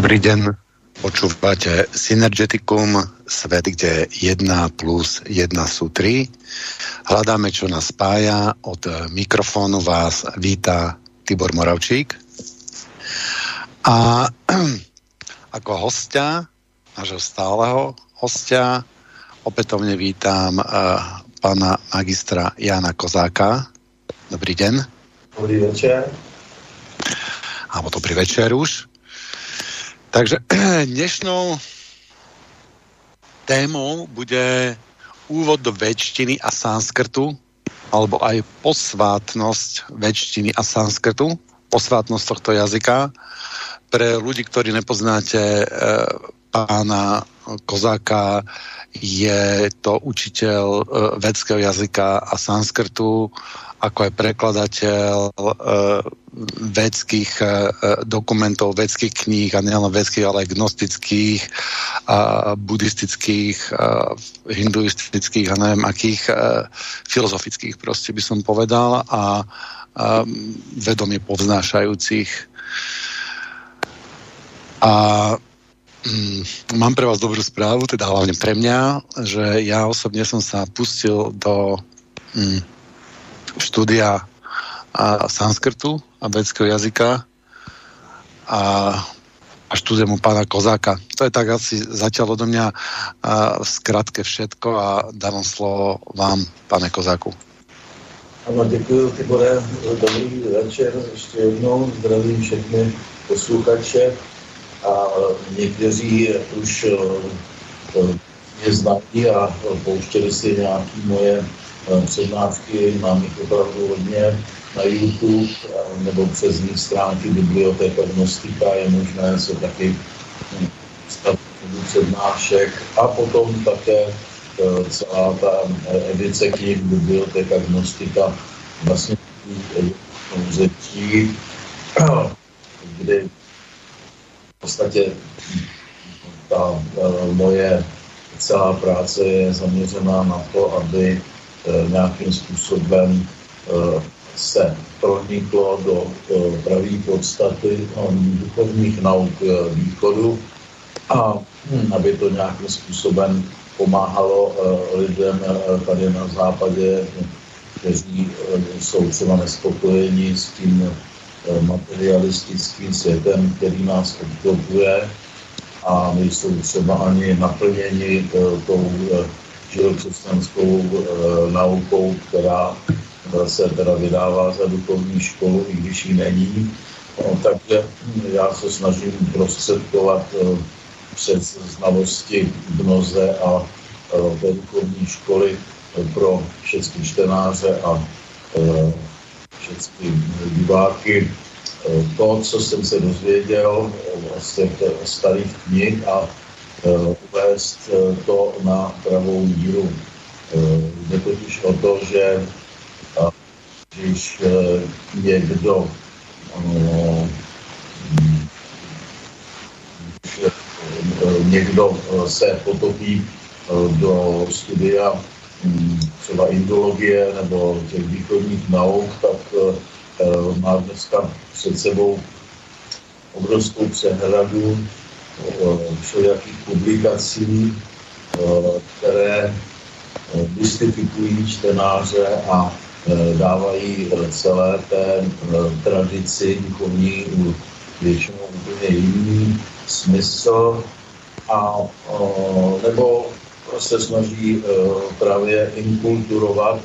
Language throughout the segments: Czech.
Dobrý deň. Počúvate Synergeticum, svet, kde 1 plus 1 sú 3. Hľadáme, čo nás spája. Od mikrofónu vás víta Tibor Moravčík. A ako hostia, nášho stáleho hostia, opätovne vítam uh, pána magistra Jana Kozáka. Dobrý deň. Dobrý večer. Alebo dobrý večer už. Takže dnešnou témou bude úvod do väčštiny a sanskrtu, alebo aj posvátnosť väčštiny a sanskrtu, posvátnosť tohto jazyka. Pre ľudí, ktorí nepoznáte e, pána Kozáka, je to učitel e, vedského jazyka a sanskrtu, ako aj prekladateľ e, vedských e, dokumentov, vedských kníh a nielen vedských, ale aj gnostických, a buddhistických, a hinduistických a neviem akých a filozofických proste by som povedal a, a vedomie povznášajúcich. A mm, mám pre vás dobrú správu, teda hlavne pre mňa, že ja osobne som sa pustil do mm, štúdia a sanskrtu a vedského jazyka a, a štúdium pána Kozáka. To je tak asi zatiaľ odo mňa a, v skratke všetko a dávam slovo vám, pane Kozáku. Ano, děkuji, Tibore. Dobrý večer ještě jednou. Zdravím všechny posluchače a někteří už eh, mě znají a pouštěli si nějaké moje přednášky, mám jich opravdu hodně na YouTube eh, nebo přes nich stránky Biblioteka Gnostika je možné se taky hm, přednášek. A potom také eh, celá ta edice knih Biblioteka Gnostika vlastně pouzetí, kdy v podstatě ta moje celá práce je zaměřená na to, aby Eh, nějakým způsobem eh, se proniklo do eh, pravé podstaty duchovních nauk východu. A hm, aby to nějakým způsobem pomáhalo lidem tady na západě, kteří jsou třeba nespokojeni s tím materialistickým světem, který nás obklopuje a nejsou třeba ani naplněni tou křesťanskou e, naukou, která se teda vydává za duchovní školu, i když ji není. No, takže já se snažím prostředkovat e, přes znalosti gnoze a e, duchovní školy pro všechny čtenáře a e, všechny diváky to, co jsem se dozvěděl z těch starých knih a Eh, uvést eh, to na pravou míru. Eh, jde totiž o to, že když někdo někdo se potopí do studia hm, třeba indologie nebo těch východních nauk, tak má dneska před sebou obrovskou přehradu všelijakých publikací, eh, které eh, mystifikují čtenáře a eh, dávají celé té tradici duchovní většinou úplně jiný smysl. A nebo se snaží právě inkulturovat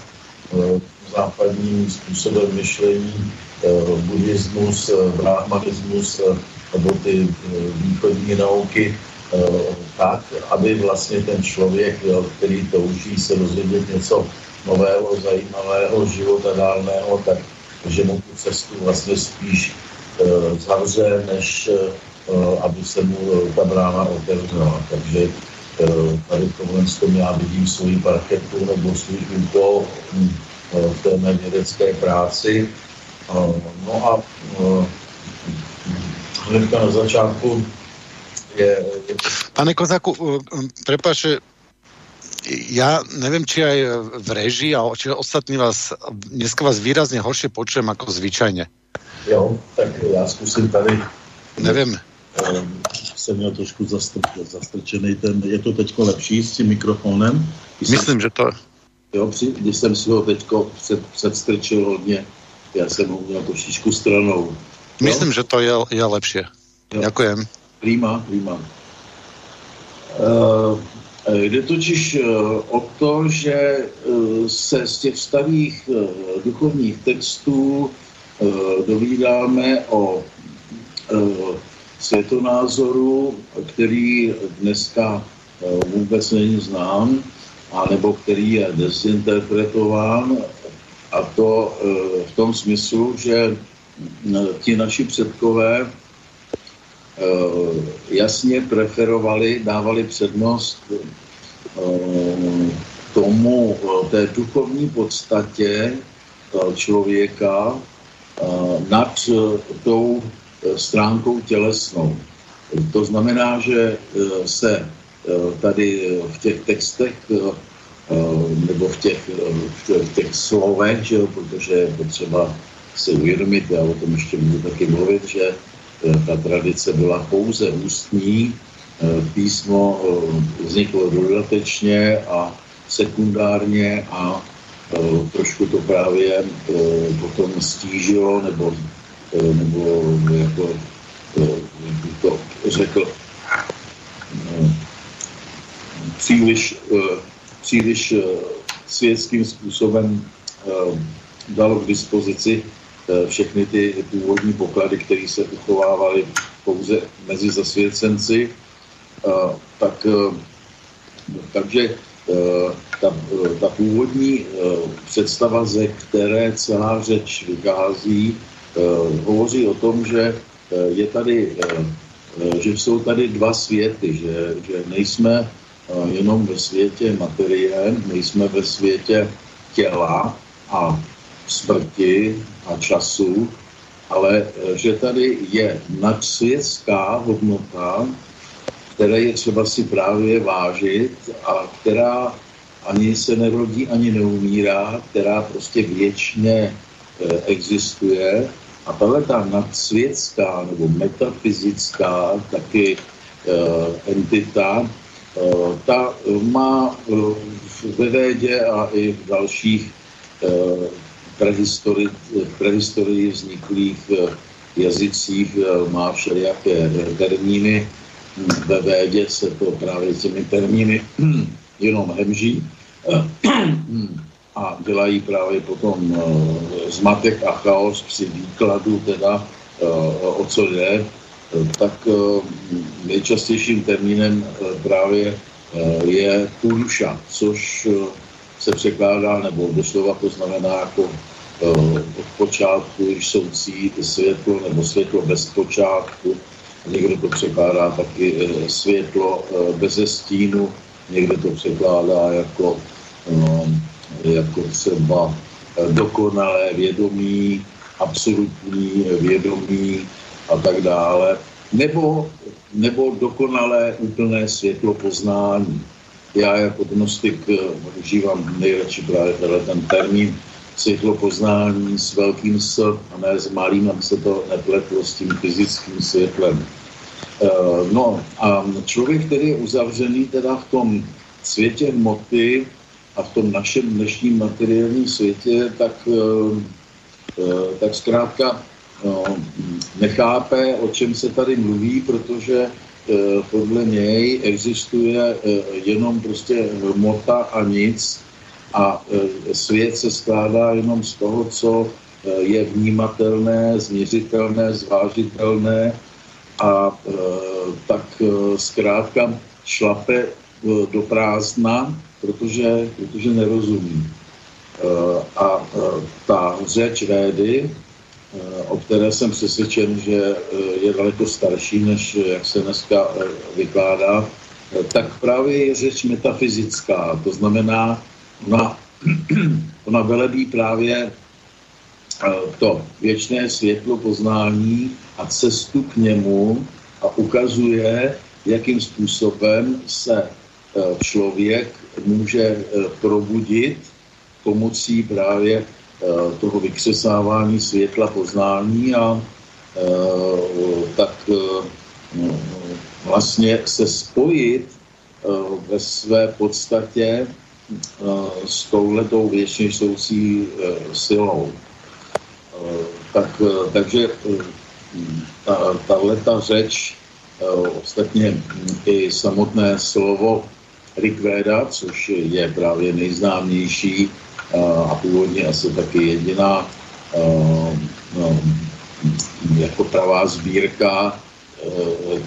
západním způsobem myšlení buddhismus, brahmanismus, nebo ty eh, východní nauky eh, tak, aby vlastně ten člověk, který touží se dozvědět něco nového, zajímavého, života dálného, tak že mu tu cestu vlastně spíš eh, zavře, než aby se mu ta brána otevřela. Takže tady v tom já vidím svůj parketu nebo svůj úkol hm, v té mé vědecké práci. No a hnedka na začátku je... Pane Kozáku, uh, um, prepáč, ja neviem, či aj v režii, ale či ostatní vás, dneska vás výrazne horšie počujem ako zvyčajne. Jo, tak já zkusím tady... Nevím. Um, jsem měl trošku zastrčený ten, je to teďko lepší s tím mikrofonem? Když Myslím, jsem, že to... Jo, při, když jsem si ho teďko před, předstrčil hodně, já jsem ho měl trošičku stranou. Jo? Myslím, že to je, je lepší. Děkujem. Prima, prima. Uh, Jde totiž o to, že se z těch starých duchovních textů dovídáme o světonázoru, který dneska vůbec není znám, anebo který je dezinterpretován a to v tom smyslu, že ti naši předkové jasně preferovali, dávali přednost tomu, té duchovní podstatě člověka nad tou stránkou tělesnou. To znamená, že se tady v těch textech nebo v těch, v těch slovech, že jo, protože je potřeba si uvědomit, já o tom ještě budu taky mluvit, že ta tradice byla pouze ústní, písmo vzniklo dodatečně a sekundárně a trošku to právě potom stížilo nebo, nebo jako, to řekl, příliš, příliš světským způsobem dalo k dispozici všechny ty původní poklady, které se uchovávaly pouze mezi zasvěcenci. Tak, takže ta, ta původní představa, ze které celá řeč vychází, hovoří o tom, že je tady, že jsou tady dva světy, že, že nejsme jenom ve světě materie, nejsme ve světě těla a smrti a času, ale že tady je nadsvětská hodnota, které je třeba si právě vážit a která ani se nerodí, ani neumírá, která prostě věčně eh, existuje. A tahle ta nadsvětská nebo metafyzická taky eh, entita, eh, ta má ve védě a i v dalších prehistorii, prehistorii vzniklých jazycích má všelijaké termíny. Ve védě se to právě těmi termíny jenom hemží a dělají právě potom eh, zmatek a chaos při výkladu teda, eh, o co jde, tak eh, nejčastějším termínem právě je půduša, což se překládá, nebo doslova to znamená jako od počátku již soucí světlo, nebo světlo bez počátku, někdo to překládá taky eh, světlo eh, bez stínu, někdo to překládá jako, jako třeba eh, dokonalé vědomí, absolutní vědomí a tak dále, nebo, nebo dokonalé úplné světlo poznání. Já jako gnostik užívám nejradši právě ten termín světlo poznání s velkým S a ne s malým, aby se to nepletlo s tím fyzickým světlem. Eh, no a člověk, který je uzavřený teda v tom světě hmoty a v tom našem dnešním materiálním světě, tak, eh, eh, tak zkrátka nechápe, o čem se tady mluví, protože podle něj existuje jenom prostě hmota a nic a svět se skládá jenom z toho, co je vnímatelné, změřitelné, zvážitelné a tak zkrátka šlape do prázdna, protože, protože nerozumí. A ta řeč védy, o které jsem přesvědčen, že e, je daleko starší, než jak se dneska vykládá, tak právě je řeč metafyzická. To znamená, ona, ona velebí právě to věčné světlo poznání a cestu k němu a ukazuje, jakým způsobem se člověk může probudit pomocí právě toho vykřesávání světla poznání a tak vlastně se spojit ve své podstatě s touhletou věčně soucí silou. Tak, takže ta, řeč, ostatně i samotné slovo Rigveda, což je právě nejznámější a původně asi taky jediná no, jako pravá sbírka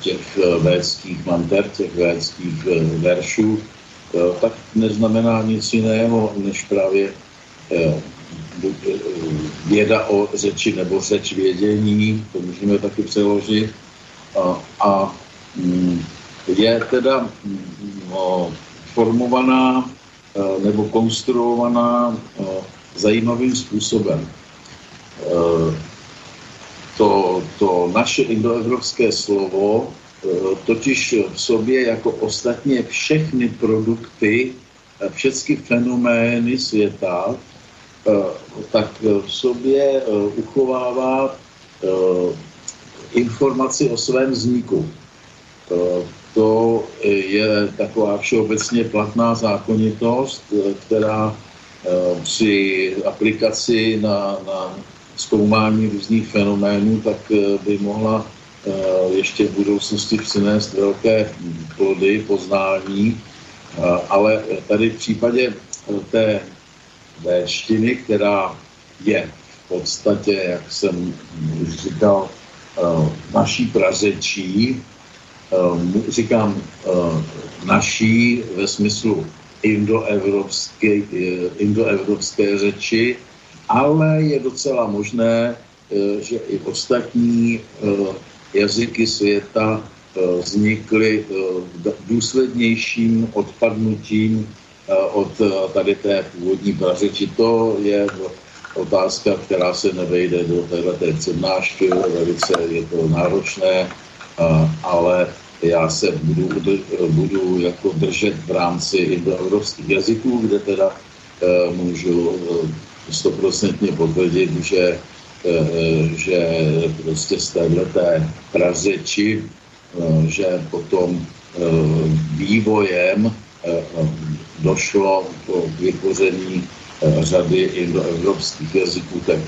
těch védských manter, těch védských e, veršů, tak neznamená nic jiného, než právě e, věda o řeči nebo řeč vědění, to můžeme taky přeložit. A, a mm, je teda no, formovaná e, nebo konstruovaná e, zajímavým způsobem. To, to naše indoevropské slovo totiž v sobě jako ostatně všechny produkty, všechny fenomény světa Eh, tak v sobě eh, uchovává eh, informaci o svém vzniku. To je taková všeobecně platná zákonitost, která při aplikaci na, na zkoumání různých fenoménů, tak by mohla ještě v budoucnosti přinést velké plody, poznání, ale tady v případě té véštiny, která je v podstatě, jak jsem už říkal, eh, naší prařečí, eh, říkám eh, naší ve smyslu indoevropské, indoevropské řeči, ale je docela možné, že i ostatní jazyky světa vznikly důslednějším odpadnutím Eh, od eh, tady té původní prařeči. To je otázka, která se nevejde do této přednášky, velice je to náročné, eh, ale já se budu, budu jako držet v rámci indoevropských jazyků, kde teda můžu stoprocentně potvrdit, že, že prostě z této prařeči, že potom vývojem došlo k vytvoření řady indoevropských jazyků, tak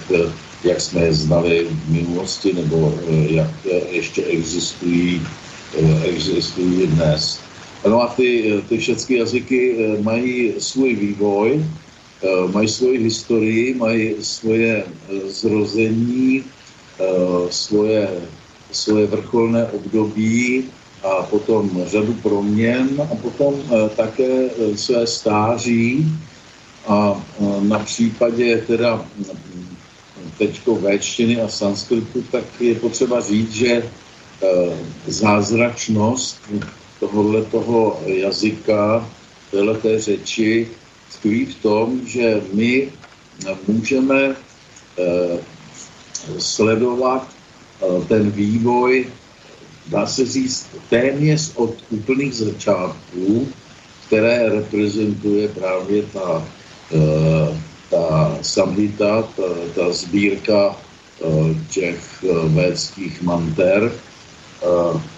jak jsme je znali v minulosti, nebo eh, jak ještě existují, existují dnes. No a ty, ty všechny jazyky mají svůj vývoj, mají svoji historii, mají svoje zrození, svoje, svoje vrcholné období, a potom řadu proměn a potom eh, také eh, své stáří a eh, na případě teda teďko véčtiny a sanskritu, tak je potřeba říct, že zázračnost tohohle toho jazyka, téhleté řeči tkví v tom, že my můžeme sledovat ten vývoj dá se říct, téměř od úplných začátků, které reprezentuje právě ta, ta samhita, ta, ta sbírka uh, těch uh, védských manter,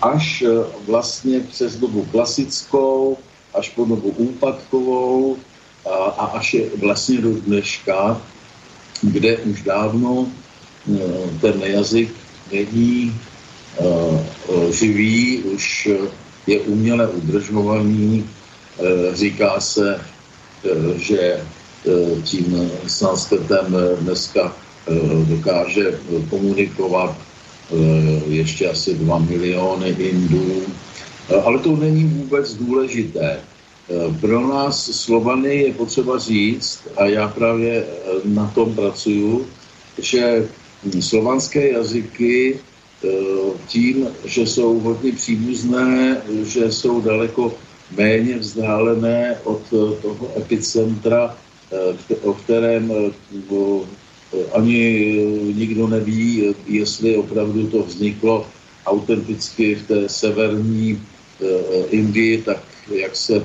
až vlastně přes dobu klasickou, až po dobu úpadkovou a až je vlastně do dneška, kde už dávno ten jazyk není živý, už je uměle udržovaný. Říká se, že tím sanskrtem dneska dokáže komunikovat ještě asi 2 miliony Indů, ale to není vůbec důležité. Pro nás Slovany je potřeba říct, a já právě na tom pracuju, že slovanské jazyky Eh, tím, že jsou hodně příbuzné, že jsou daleko méně vzdálené od eh, toho epicentra, eh, o kterém ani nikdo neví, jestli opravdu to vzniklo autenticky v té severní Indii, tak jak se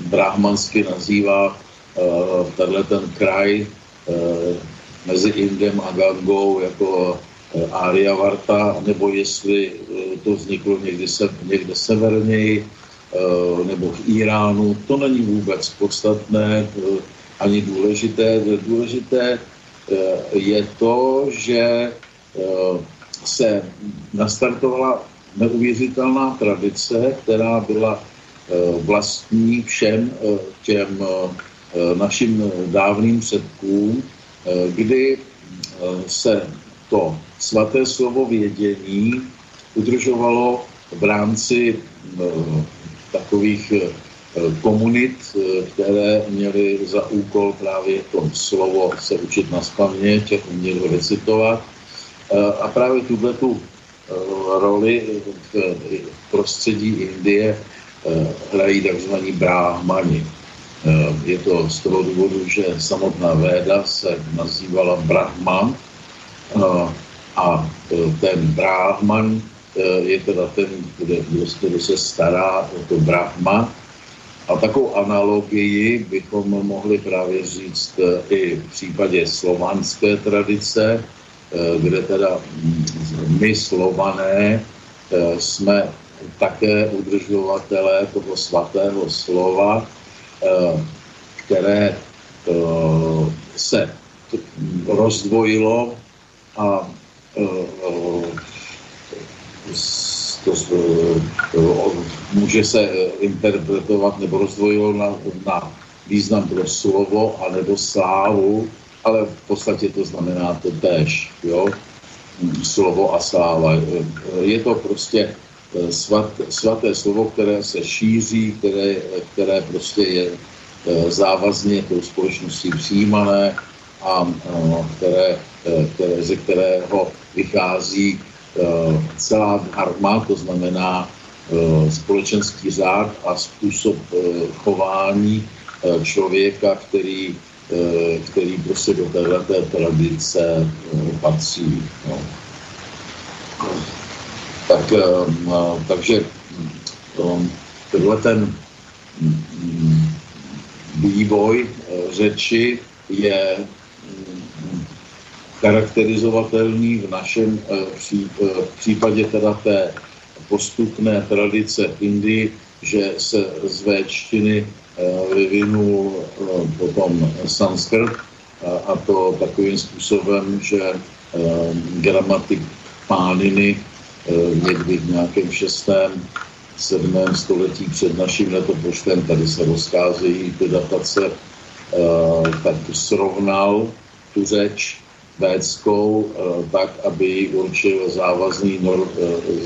brahmansky nazývá tenhle ten kraj mezi Indem a Gangou jako Varta, nebo jestli to vzniklo někdy, se, někde severněji, nebo v Iránu. To není vůbec podstatné ani důležité. Důležité je to, že se nastartovala neuvěřitelná tradice, která byla vlastní všem těm našim dávným předkům, kdy se to svaté slovo vědění udržovalo v rámci takových komunit, které měly za úkol právě to slovo se učit na spaměť ho recitovat. A právě tuhle tu roli v prostředí Indie hrají takzvaní bráhmani. Je to z toho důvodu, že samotná Véda se nazývala Brahman a ten Brahman je teda ten, kde, kdo se stará o to Brahma. A takovou analogii bychom mohli právě říct i v případě slovanské tradice, kde teda my slované jsme také udržovatelé toho svatého slova, které se rozdvojilo a to, to, může se interpretovat nebo rozdvojilo na, na význam pro slovo a nebo slávu, ale v podstatě to znamená to tež, jo? slovo a sláva. Je to prostě svat, svaté slovo, které se šíří, které, které prostě je závazně tou společností přijímané a které, které, ze kterého vychází celá dharma, to znamená společenský řád a způsob chování člověka, který, který prostě do této tradice patří. No. Tak, takže tenhle ten vývoj řeči je charakterizovatelný v našem v případě teda té postupné tradice v Indii, že se z véčtiny vyvinul potom sanskrt a to takovým způsobem, že gramatik Pániny někdy v nějakém šestém, sedmém století před naším letopočtem, tady se rozcházejí ty datace, tak srovnal tu řeč védskou tak, aby určil závazný nor,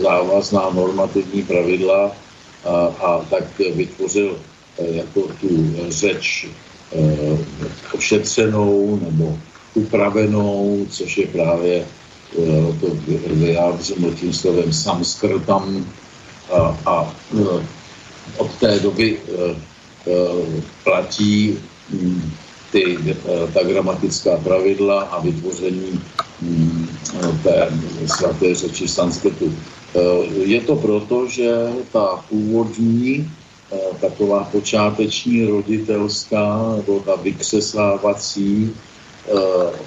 závazná normativní pravidla a, a tak vytvořil jako tu řeč ošetřenou nebo upravenou, což je právě to vyjádřeno tím slovem samskrtam a, a od té doby platí hm, ty, ta gramatická pravidla a vytvoření hm, té svaté řeči sanskrtu. Je to proto, že ta původní taková počáteční roditelská nebo ta vykřesávací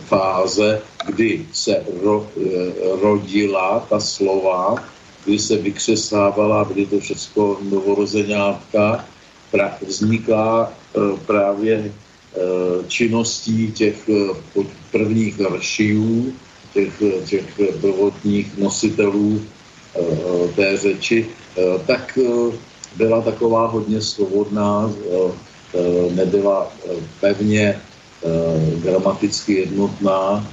fáze, kdy se ro, rodila ta slova, kdy se vykřesávala, kdy to všechno novorozeňátka, pra, vzniká právě činností těch prvních ršijů, těch, těch prvotních nositelů té řeči, tak byla taková hodně svobodná, nebyla pevně gramaticky jednotná,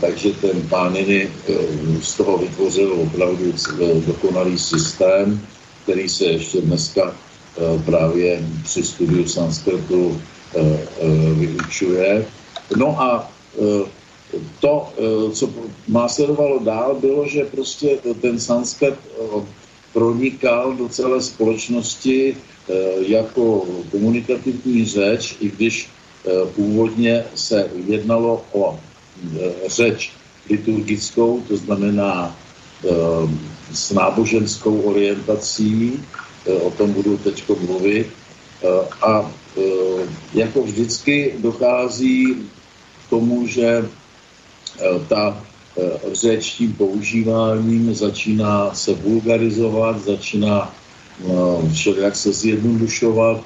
takže ten Pániny z toho vytvořil opravdu dokonalý systém, který se ještě dneska právě při studiu sanskrtu vyučuje. No a to, co následovalo dál, bylo, že prostě ten sanskrt pronikal do celé společnosti jako komunikativní řeč, i když původně se jednalo o řeč liturgickou, to znamená s náboženskou orientací, o tom budu teď mluvit, a jako vždycky dochází k tomu, že ta řeč tím používáním začíná se vulgarizovat, začíná všelijak se zjednodušovat,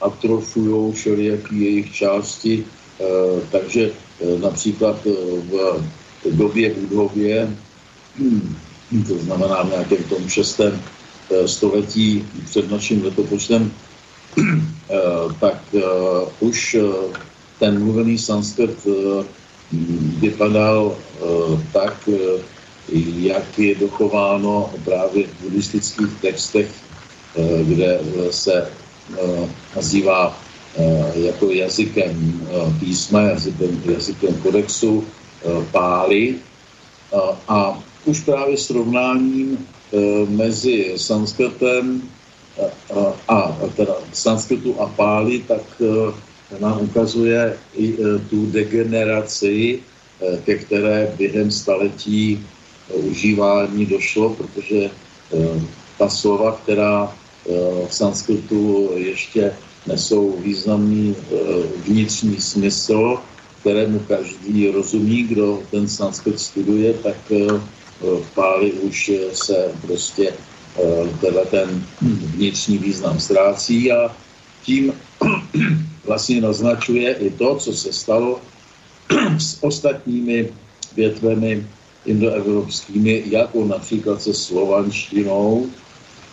atrofují všelijaký jejich části, takže například v době budově, hm, to znamená v nějakém tom šestém století před naším letopočtem, tak už ten mluvený sanskrt vypadal eh, tak, eh, jak je dochováno právě v buddhistických textech, eh, kde se nazývá jako jazykem písma, jazykem, jazykem kodexu pály. A už právě srovnáním mezi sanskrtem a teda sanskritu a pály, tak nám ukazuje i e, tu degeneraci, e, ke které během staletí e, užívání došlo, protože ta slova, která v sanskritu ještě nesou významný vnitřní smysl, kterému každý rozumí, kdo ten sanskrit studuje, tak Páli už se prostě teda ten vnitřní význam ztrácí a tím vlastně naznačuje i to, co se stalo s ostatními větvemi indoevropskými, jako například se slovanštinou,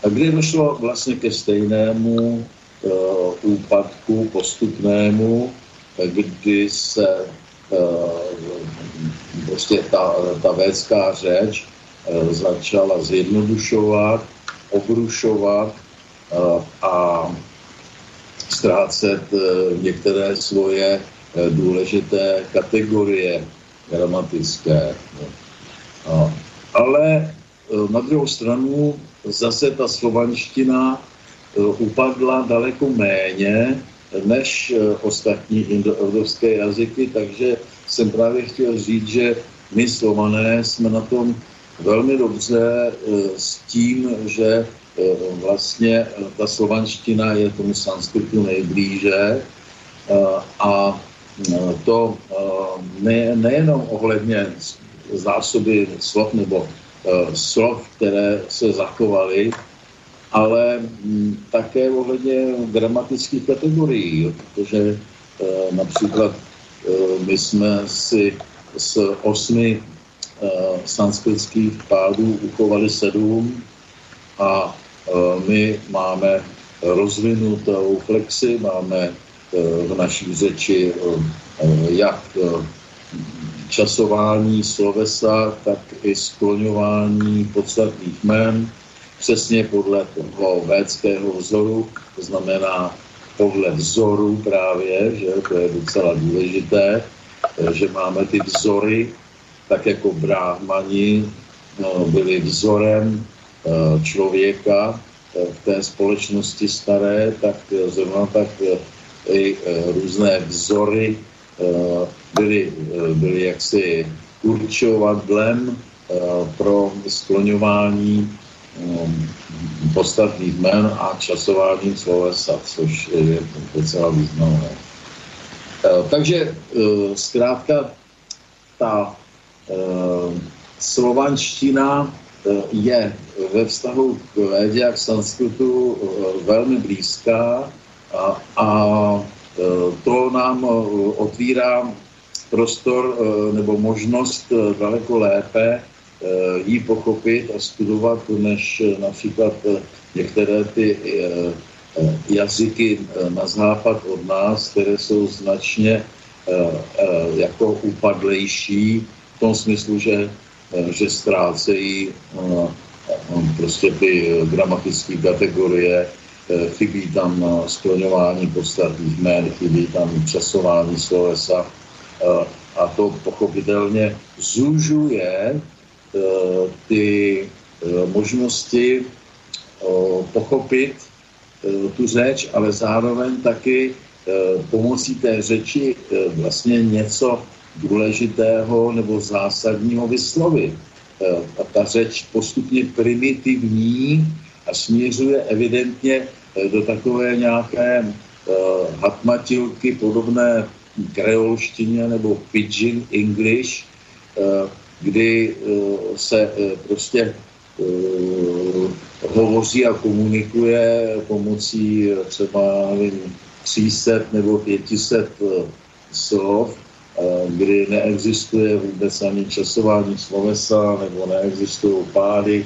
a kdy došlo vlastně ke stejnému uh, úpadku postupnému, kdy se uh, prostě ta, ta védská řeč uh, začala zjednodušovat, obrušovat uh, a ztrácet eh, některé svoje eh, důležité kategorie gramatické. No. Ale eh, na druhou stranu zase ta slovanština upadla daleko méně než ostatní indoevropské jazyky, takže jsem právě chtěl říct, že my slované jsme na tom velmi dobře s tím, že Eh, vlastně eh, ta slovanština je tomu sanskritu nejblíže eh, a to ne, nejenom ohledně zásoby slov nebo slov, které se zachovaly, ale hm, také ohledně gramatických kategorií, protože například my jsme si z osmi sanskritských pádů uchovali sedm a Eh, my máme rozvinutou flexi, máme eh, v naší řeči eh, jak časování slovesa, tak i skloňování podstatných jmen, přesně podle toho védského vzoru, to znamená podle vzoru právě, že to je docela důležité, že máme ty vzory, tak jako bráhmani no, byli vzorem Eh, člověka eh, v té společnosti staré, tak eh, zrovna tak i různé vzory byly, byly jaksi určovadlem pro skloňování podstatných jmen a časování slovesa, což je docela významné. Takže zkrátka ta slovanština je ve vztahu k védě a k sanskritu eh, velmi blízká a, a eh, to nám eh, otvírá prostor nebo možnost daleko lépe ji pochopit a studovat, než například některé ty jazyky na západ od nás, které jsou značně jako upadlejší tom smyslu, že že ztrácejí eh, prostě ty gramatické kategorie, eh, chybí tam eh, skloňování podstatných jmén, chybí tam časování slovesa a to pochopitelně zúžuje ty možnosti pochopit tu řeč, ale zároveň taky pomocí té řeči vlastně něco důležitého nebo zásadního vyslovit. E, a ta řeč postupně primitivní a směřuje evidentně e, do takové nějaké uh, hatmatilky podobné kreolštině nebo pidgin English, kdy se prostě hovoří a komunikuje pomocí třeba nevím, 300 nebo 500 slov, kdy neexistuje vůbec ani časování slovesa nebo neexistují pády,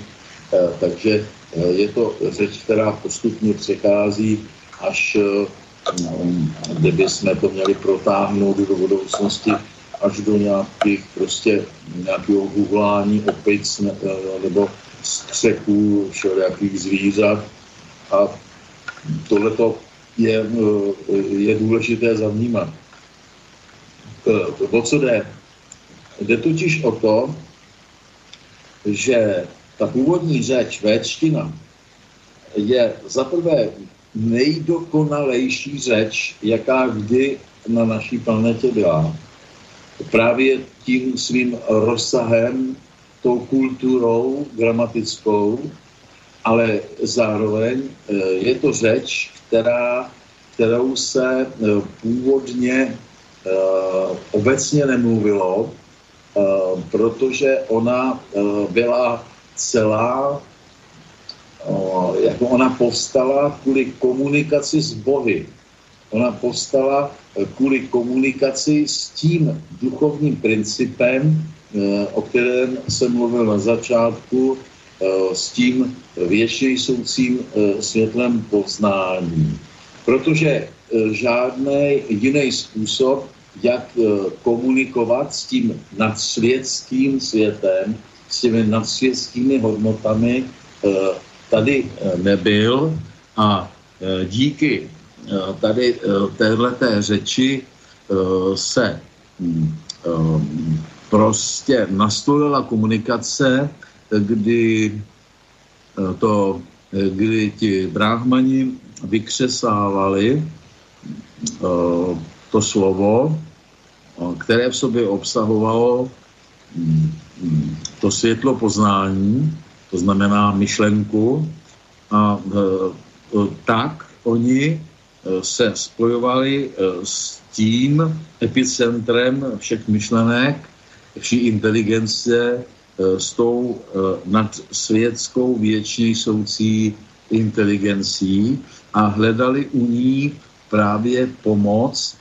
takže je to řeč, která postupně přechází až, kdyby jsme to měli protáhnout do budoucnosti, až do nějakých prostě nějakého googlání opic nebo střeků všelijakých zvířat. A tohleto je, je důležité zavnímat. O co jde? Jde totiž o to, že ta původní řeč, véčtina, je zaprvé nejdokonalejší řeč, jaká kdy na naší planetě byla. Právě tím svým rozsahem, tou kulturou gramatickou, ale zároveň eh, je to řeč, která, kterou se eh, původně obecně nemluvilo, protože ona byla celá, jako ona povstala kvůli komunikaci s Bohy. Ona povstala e, kvůli komunikaci s tím duchovním principem, o kterém jsem mluvil na začátku, s tím věčně světlem poznání. Protože žádný jiný způsob, jak komunikovat s tím nadsvětským světem, s těmi nadsvětskými hodnotami eh, tady eh, nebyl. A eh, díky tady téhleté řeči se hm, prostě nastolila komunikace, kdy to, kdy ti bráhmani vykřesávali to slovo, které v sobě obsahovalo hm, to světlo poznání, to znamená myšlenku, a e, tak oni e, se spojovali e, s tím epicentrem všech myšlenek, vší inteligence, s tou nadsvětskou věčně soucí inteligencí a hledali u ní právě pomoc,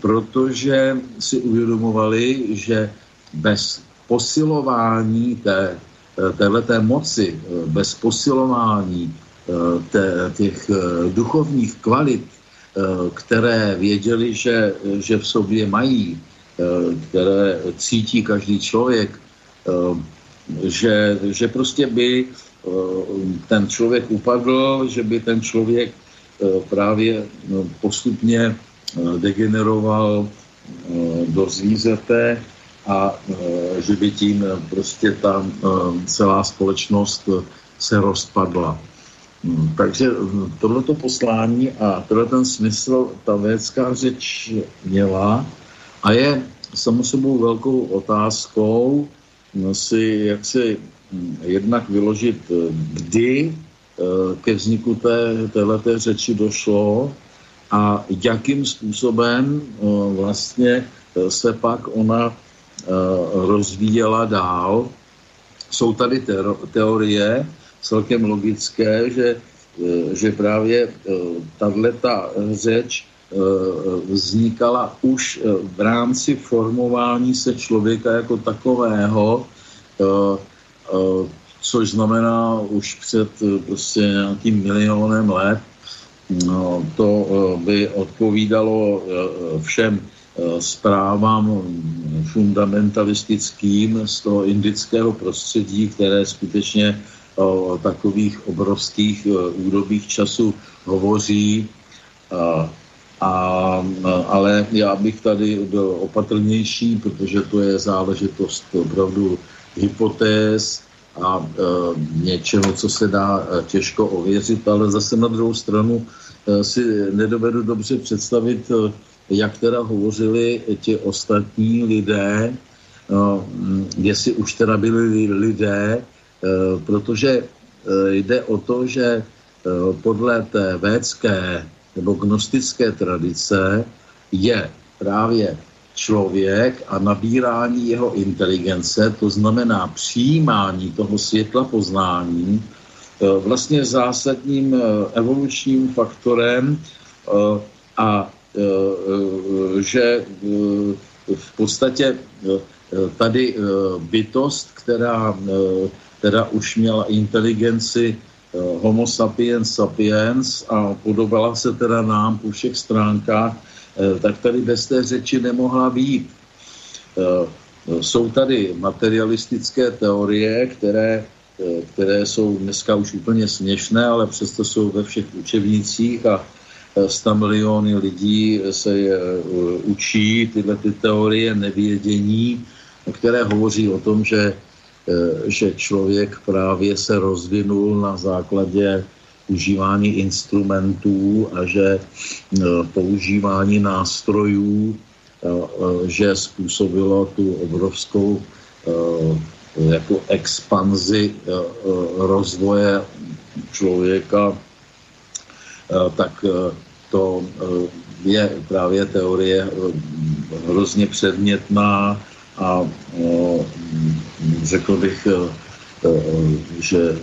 protože si uvědomovali, že bez posilování té, eh, téhleté moci, eh, bez posilování eh, té, těch duchovních kvalit, které věděli, že, že v sobě mají, které cítí každý člověk, že, že prostě by ten člověk upadl, že by ten člověk právě no, postupně degeneroval do zvířete a e, že by tím prostě ta e, celá společnost se rozpadla. Hmm, takže tohleto poslání a tohle ten smysl ta vědecká řeč měla a je samozřejmě velkou otázkou si, jak si hm, jednak vyložit, kdy ke vzniku té, téhleté řeči došlo a jakým způsobem vlastně se pak ona Eh, rozvíjela dál. Jsou tady teorie celkem logické, že, eh, že právě eh, tato řeč vznikala už v rámci formování se člověka jako takového, což znamená už před prostě nějakým milionem let. No, to by odpovídalo všem Eh, zprávám fundamentalistickým z toho indického prostředí, které skutečně o takových obrovských eh, údobích času hovoří. A, a, ale já bych tady byl opatrnější, protože to je záležitost opravdu hypotéz a e, něčeho, co se dá těžko ověřit, ale zase na druhou stranu e, si nedovedu dobře představit e, jak teda hovořili ti ostatní lidé, mm, jestli už teda byli lidé, eh, protože eh, jde o to, že eh, podle té védské nebo gnostické tradice je právě člověk a nabírání jeho inteligence, to znamená přijímání toho světla poznání, vlastně zásadním evolučním faktorem a že v podstatě tady bytost, která teda už měla inteligenci eh, homo sapiens sapiens a podobala se teda nám po všech stránkách, eh, tak tady bez té řeči nemohla být. Eh, jsou tady materialistické teorie, které, které jsou dneska už úplně směšné, ale přesto jsou ve všech učebnicích a 100 miliony lidí se je učí tyhle ty teorie nevědění, které hovoří o tom, že Eh, že člověk právě se rozvinul na základě užívání instrumentů a že eh, používání nástrojů, eh, že způsobilo tu obrovskou jako expanzi rozvoje člověka, tak to je právě teorie hrozně předmětná a řekl bych, že,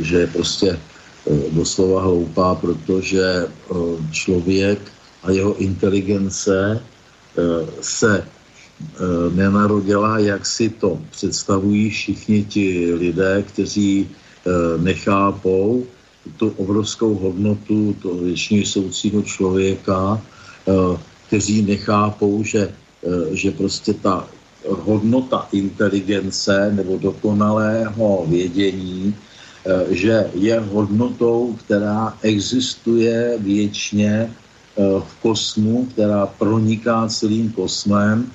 že je prostě doslova hloupá, protože člověk a jeho inteligence se nenarodila, jak si to představují všichni ti lidé, kteří nechápou tu obrovskou hodnotu toho věčního soucího člověka, kteří nechápou, že, že prostě ta hodnota inteligence nebo dokonalého vědění, eh, že je hodnotou, která existuje věčně eh, v kosmu, která proniká celým kosmem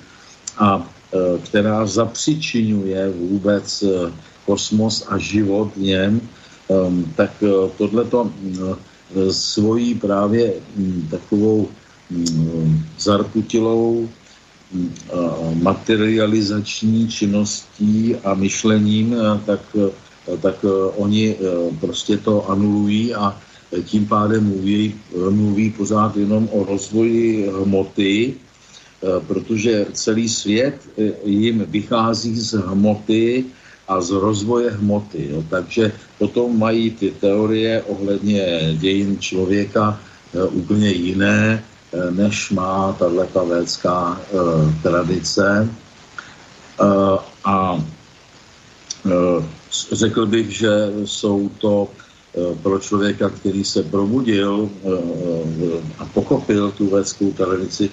a eh, která zapřičinuje vůbec kosmos a život v něm, ehm, tak tohleto svojí právě hm, takovou hm, zarputilou materializační činností a myšlením, tak, tak oni prostě to anulují a tím pádem mluví, mluví pořád jenom o rozvoji hmoty, protože celý svět jim vychází z hmoty a z rozvoje hmoty. Jo. Takže potom mají ty teorie ohledně dějin člověka úplně jiné, Eh, než má tato védská eh, tradice. Eh, a řekl bych, že jsou to pro člověka, který se probudil a pochopil tu védskou tradici,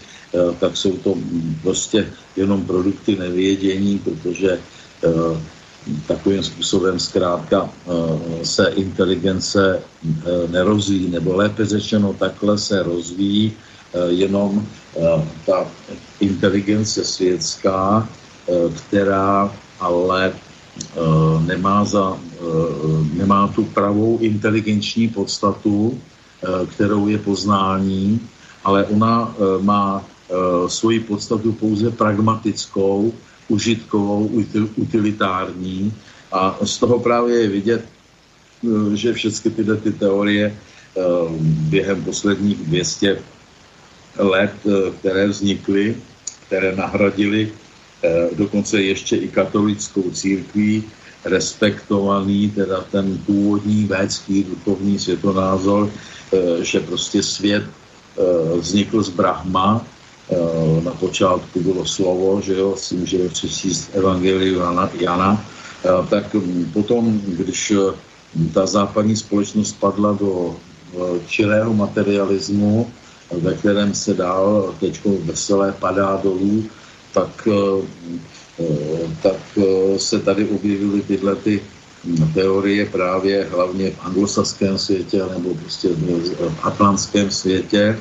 tak jsou to prostě jenom produkty nevědění, protože takovým způsobem zkrátka se inteligence nerozvíjí, nebo lépe řečeno takhle se rozvíjí Eh, jenom eh, ta inteligence světská, eh, která ale nemá, za, nemá tu pravou inteligenční podstatu, kterou je poznání, ale ona má svoji podstatu pouze pragmatickou, užitkovou, utilitární. A z toho právě je vidět, že všechny tyhle ty teorie během posledních 200 let, eh, které vznikly, které nahradily eh, dokonce ještě i katolickou církví, respektovaný teda ten původní védský duchovní světonázor, eh, že prostě svět vznikl z Brahma, na počátku bylo slovo, že jo, si můžeme přečíst Evangeliu Jana, Jana. Tak potom, když ta západní společnost padla do čirého materialismu, ve kterém se dál teď veselé padá dolů, tak, eh, eh, tak eh, se tady objevily tyhle ty teorie právě hlavně v anglosaském světě nebo prostě v atlantském světě,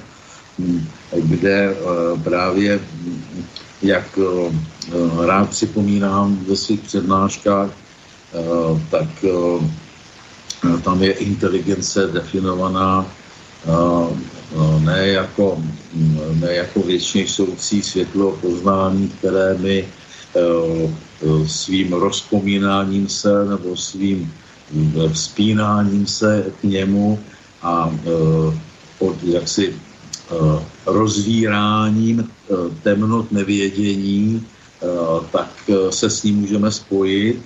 kde právě, jak rád připomínám ve svých přednáškách, tak tam je inteligence definovaná No, ne jako, jako věčně soucí světlo poznání, které my eh, svým rozpomínáním se nebo svým vzpínáním se k němu a eh, od jaksi rozvíráním temnot nevědění, tak se s ním můžeme spojit,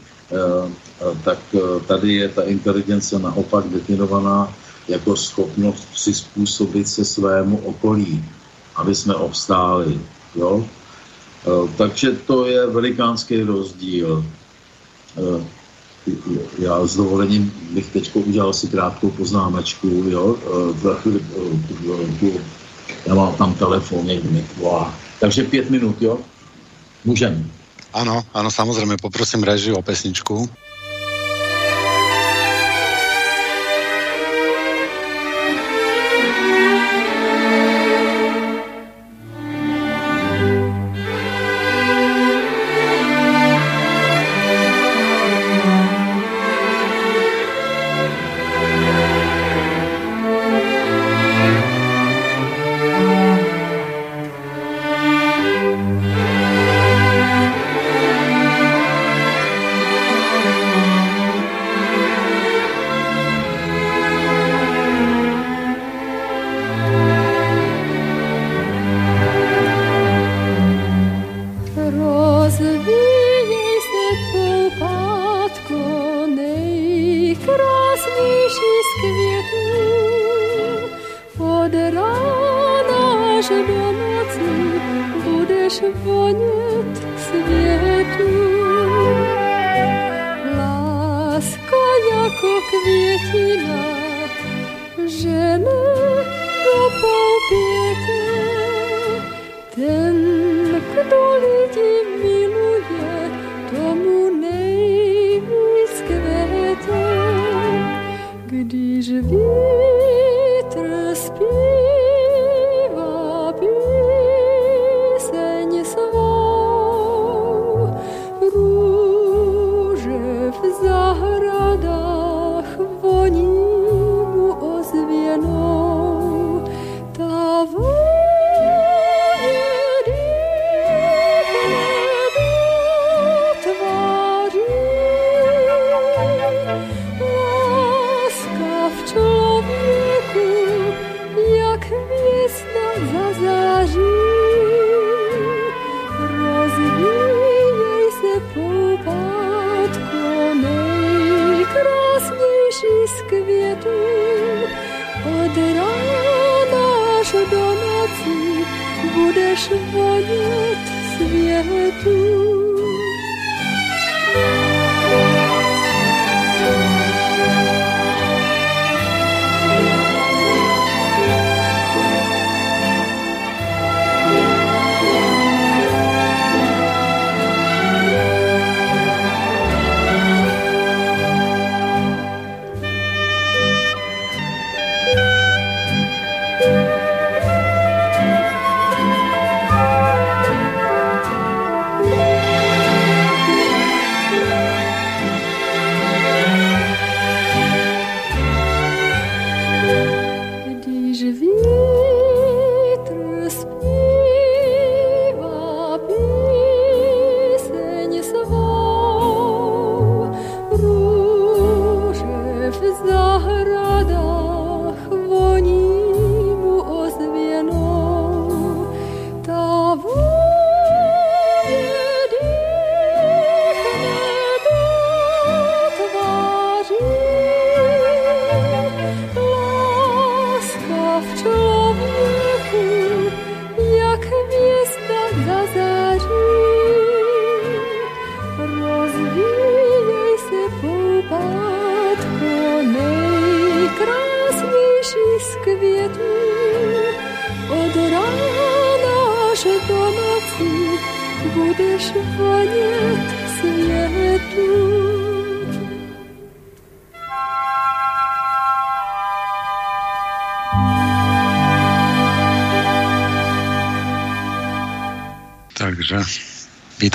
tak tady je ta inteligence naopak definovaná jako schopnost přizpůsobit se svému okolí, aby jsme obstáli. Jo? Takže to je velikánský rozdíl já s dovolením bych teď udělal si krátkou poznámečku, jo, chvilku, já mám tam telefon, někdo mi. Takže pět minut, jo? Můžem. Ano, ano, samozřejmě, poprosím reži o pesničku.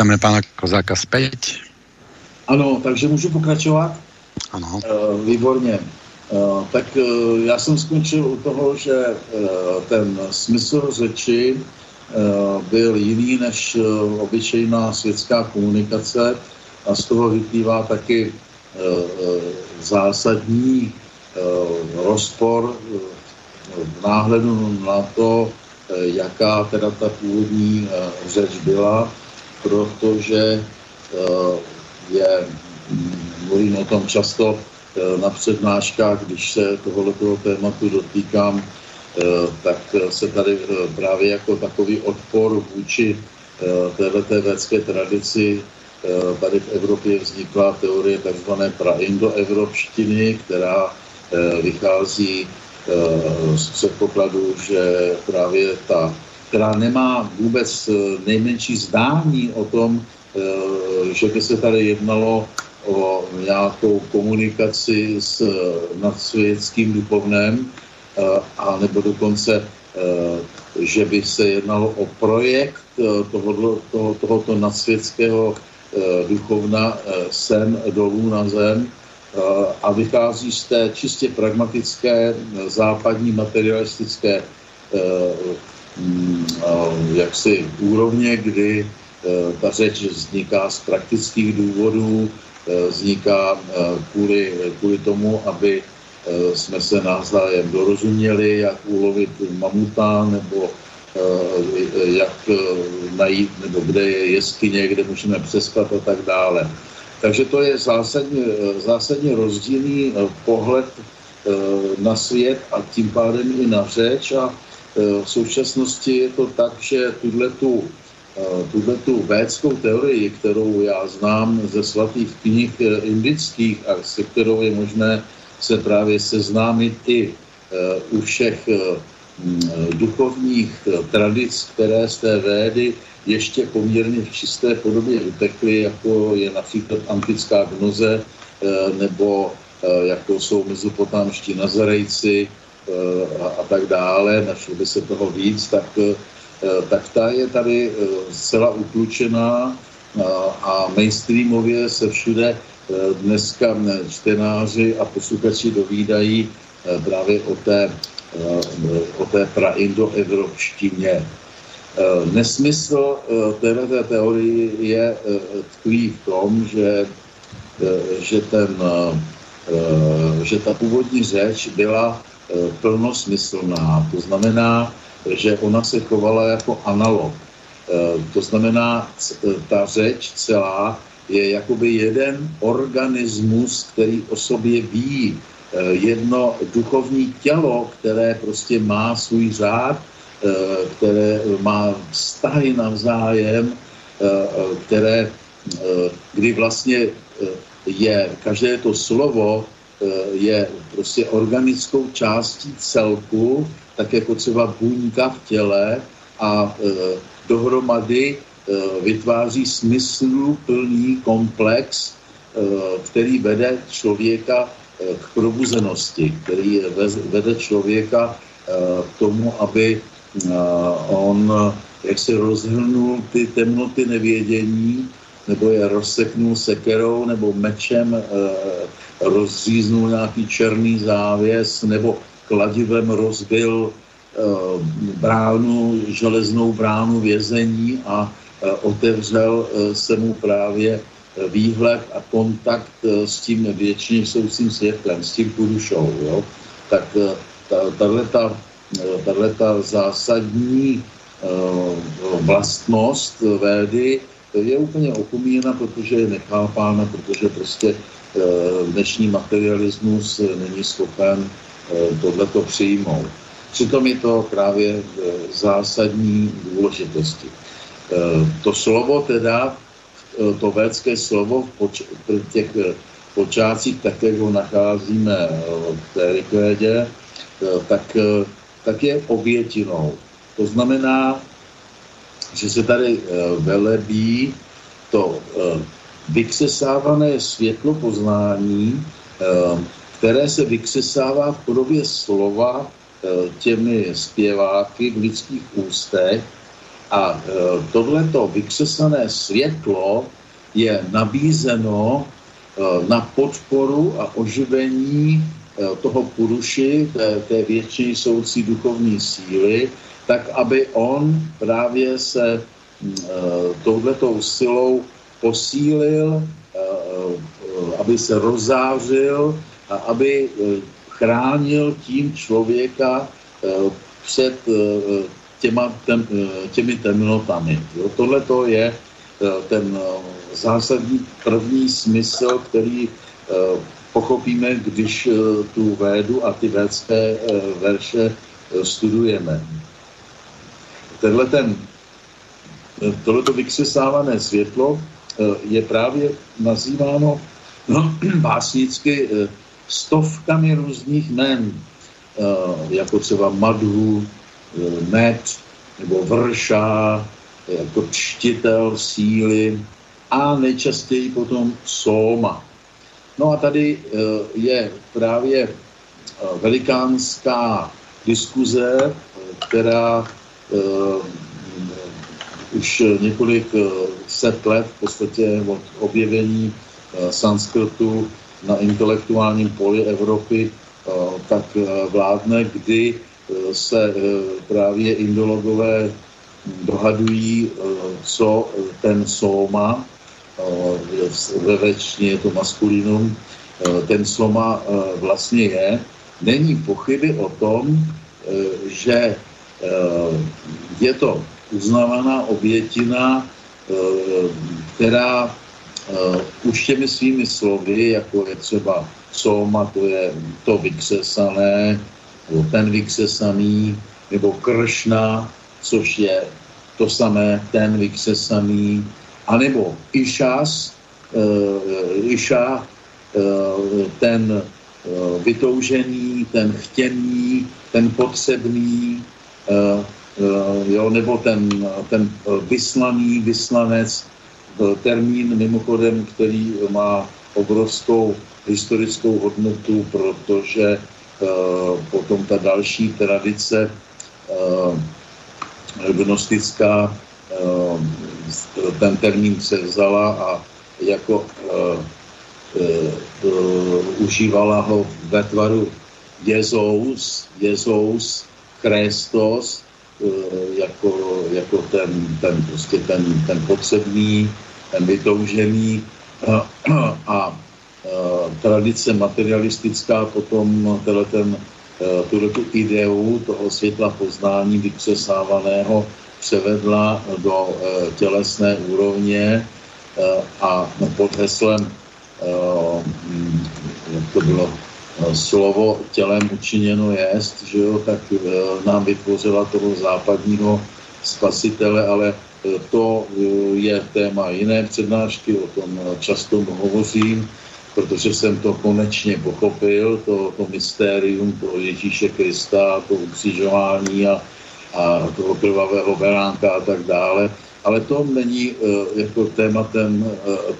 Vítáme pána Kozáka zpět. Ano, takže můžu pokračovat? Ano. E, výborně. E, tak e, já jsem skončil u toho, že ten smysl řeči byl jiný než obyčejná světská komunikace a z toho vyplývá taky zásadní rozpor v náhledu na to, jaká teda ta původní řeč byla, protože je, mm, mluvím o tom často na přednáškách, když se tohoto tématu dotýkám, tak se tady právě jako takový odpor vůči této védské tradici Eh, tady v Evropě vznikla teorie tzv. praindoevropštiny, která eh, vychází eh, z předpokladu, že právě ta, která nemá vůbec nejmenší zdání o tom, že by se tady jednalo o nějakou komunikaci s nadsvětským duchovnem, a nebo dokonce, že by se jednalo o projekt tohoto, toho, tohoto nadsvětského Eh, duchovna eh, sem dolů na zem eh, a vychází z té čistě pragmatické západní materialistické jaksi úrovně, kdy ta řeč vzniká z praktických důvodů, vzniká kvůli, kvůli tomu, aby jsme se navzájem dorozuměli, jak ulovit mamuta nebo Eh, jak eh, najít, nebo kde je jeskyně, kde můžeme přespat a tak dále. Takže to je zásadně, eh, zásadně rozdílný pohled na svět a tím pádem i na řeč a v současnosti je to tak, že tuhle tu védskou teorii, kterou já znám ze svatých knih indických a se kterou je možné se právě seznámit i u všech Mm, duchovních eh, tradic, které z té védy ještě poměrně v čisté podobě utekly, jako je například antická gnoze, eh, nebo eh, jako jsou mezopotámští nazarejci a, a tak dále, našlo by se toho víc, tak, tak ta je tady zcela utlučená a mainstreamově se všude dneska čtenáři a posluchači dovídají právě o té o té praindoevropštině. Nesmysl této teorie je tkví v tom, že, že, ten, že ta původní řeč byla plnosmyslná. To znamená, že ona se chovala jako analog. To znamená, ta řeč celá je jakoby jeden organismus, který o sobě ví, Eh, jedno duchovní tělo, které prostě má svůj řád, eh, které má vztahy navzájem, eh, které, kdy vlastně je každé to slovo je prostě organickou částí celku, tak jako třeba buňka v těle a dohromady vytváří smyslu plný komplex, který vede člověka k probuzenosti, který vede člověka eh, k tomu, aby eh, on jak se rozhrnul ty temnoty nevědění, nebo je rozseknul sekerou nebo mečem, eh, rozříznul nějaký černý závěs, nebo kladivem rozbil bránu, železnou bránu vězení a otevřel se mu právě výhled a kontakt eh, s tím věčným soucím světlem, s tím purušou, jo? tak eh, tato eh, zásadní vlastnost védy je úplně opomíjena, protože je nechápána, protože prostě dnešní materialismus není schopen tohleto přijmout. Přitom je to právě zásadní důležitosti. To slovo teda Eh, to védské slovo v, těch eh, počátcích, tak jak ho nacházíme eh, v té rikvédě, tak, tak je obětinou. To znamená, že se tady velebí to vyksesávané světlo poznání, které se vykřesává v podobě slova těmi zpěváky v lidských ústech. A tohleto vykřesané světlo je nabízeno na podporu a oživení toho puruši, té, té větší soucí duchovní síly, tak aby on právě se touhletou silou posílil, aby se rozářil a aby chránil tím člověka před těma, tem, těmi temnotami. Tohle to je ten zásadní první smysl, který pochopíme, když tu védu a ty védské verše studujeme. Tenhle ten, tohleto vykřesávané světlo je právě nazýváno no, básnicky stovkami různých men, jako třeba Madhu, Med nebo Vrša, jako čtitel síly a nejčastěji potom Soma. No a tady je právě velikánská diskuze, která už několik set let v podstatě od objevení sanskrtu na intelektuálním poli Evropy tak vládne, kdy se právě indologové dohadují, co ten soma, ve většině je to maskulinum, ten soma vlastně je. Není pochyby o tom, že je to uznávaná obětina, která už těmi svými slovy, jako je třeba soma, to je to vykřesané, nebo ten vykřesaný, nebo kršna, což je to samé, ten vykřesaný, anebo išas, iša, ten vytoužený, ten chtěný, ten potřebný, jo, nebo ten, ten vyslaný, vyslanec, termín mimochodem, který má obrovskou historickou hodnotu, protože potom ta další tradice gnostická ten termín převzala a jako užívala ho ve tvaru Jezous, Jezous, Kristos, jako, jako ten, ten, prostě ten, ten potřebný, ten vytoužený a, a tradice materialistická potom tenhle ten, tuhle tu ideu toho světla poznání vykřesávaného převedla do tělesné úrovně a pod heslem, jak to bylo, slovo tělem učiněno jest, že jo, tak nám vytvořila toho západního spasitele, ale to je téma jiné přednášky, o tom často hovořím, protože jsem to konečně pochopil, to, to mystérium toho Ježíše Krista, to ukřižování a, a toho krvavého beránka a tak dále. Ale to není jako tématem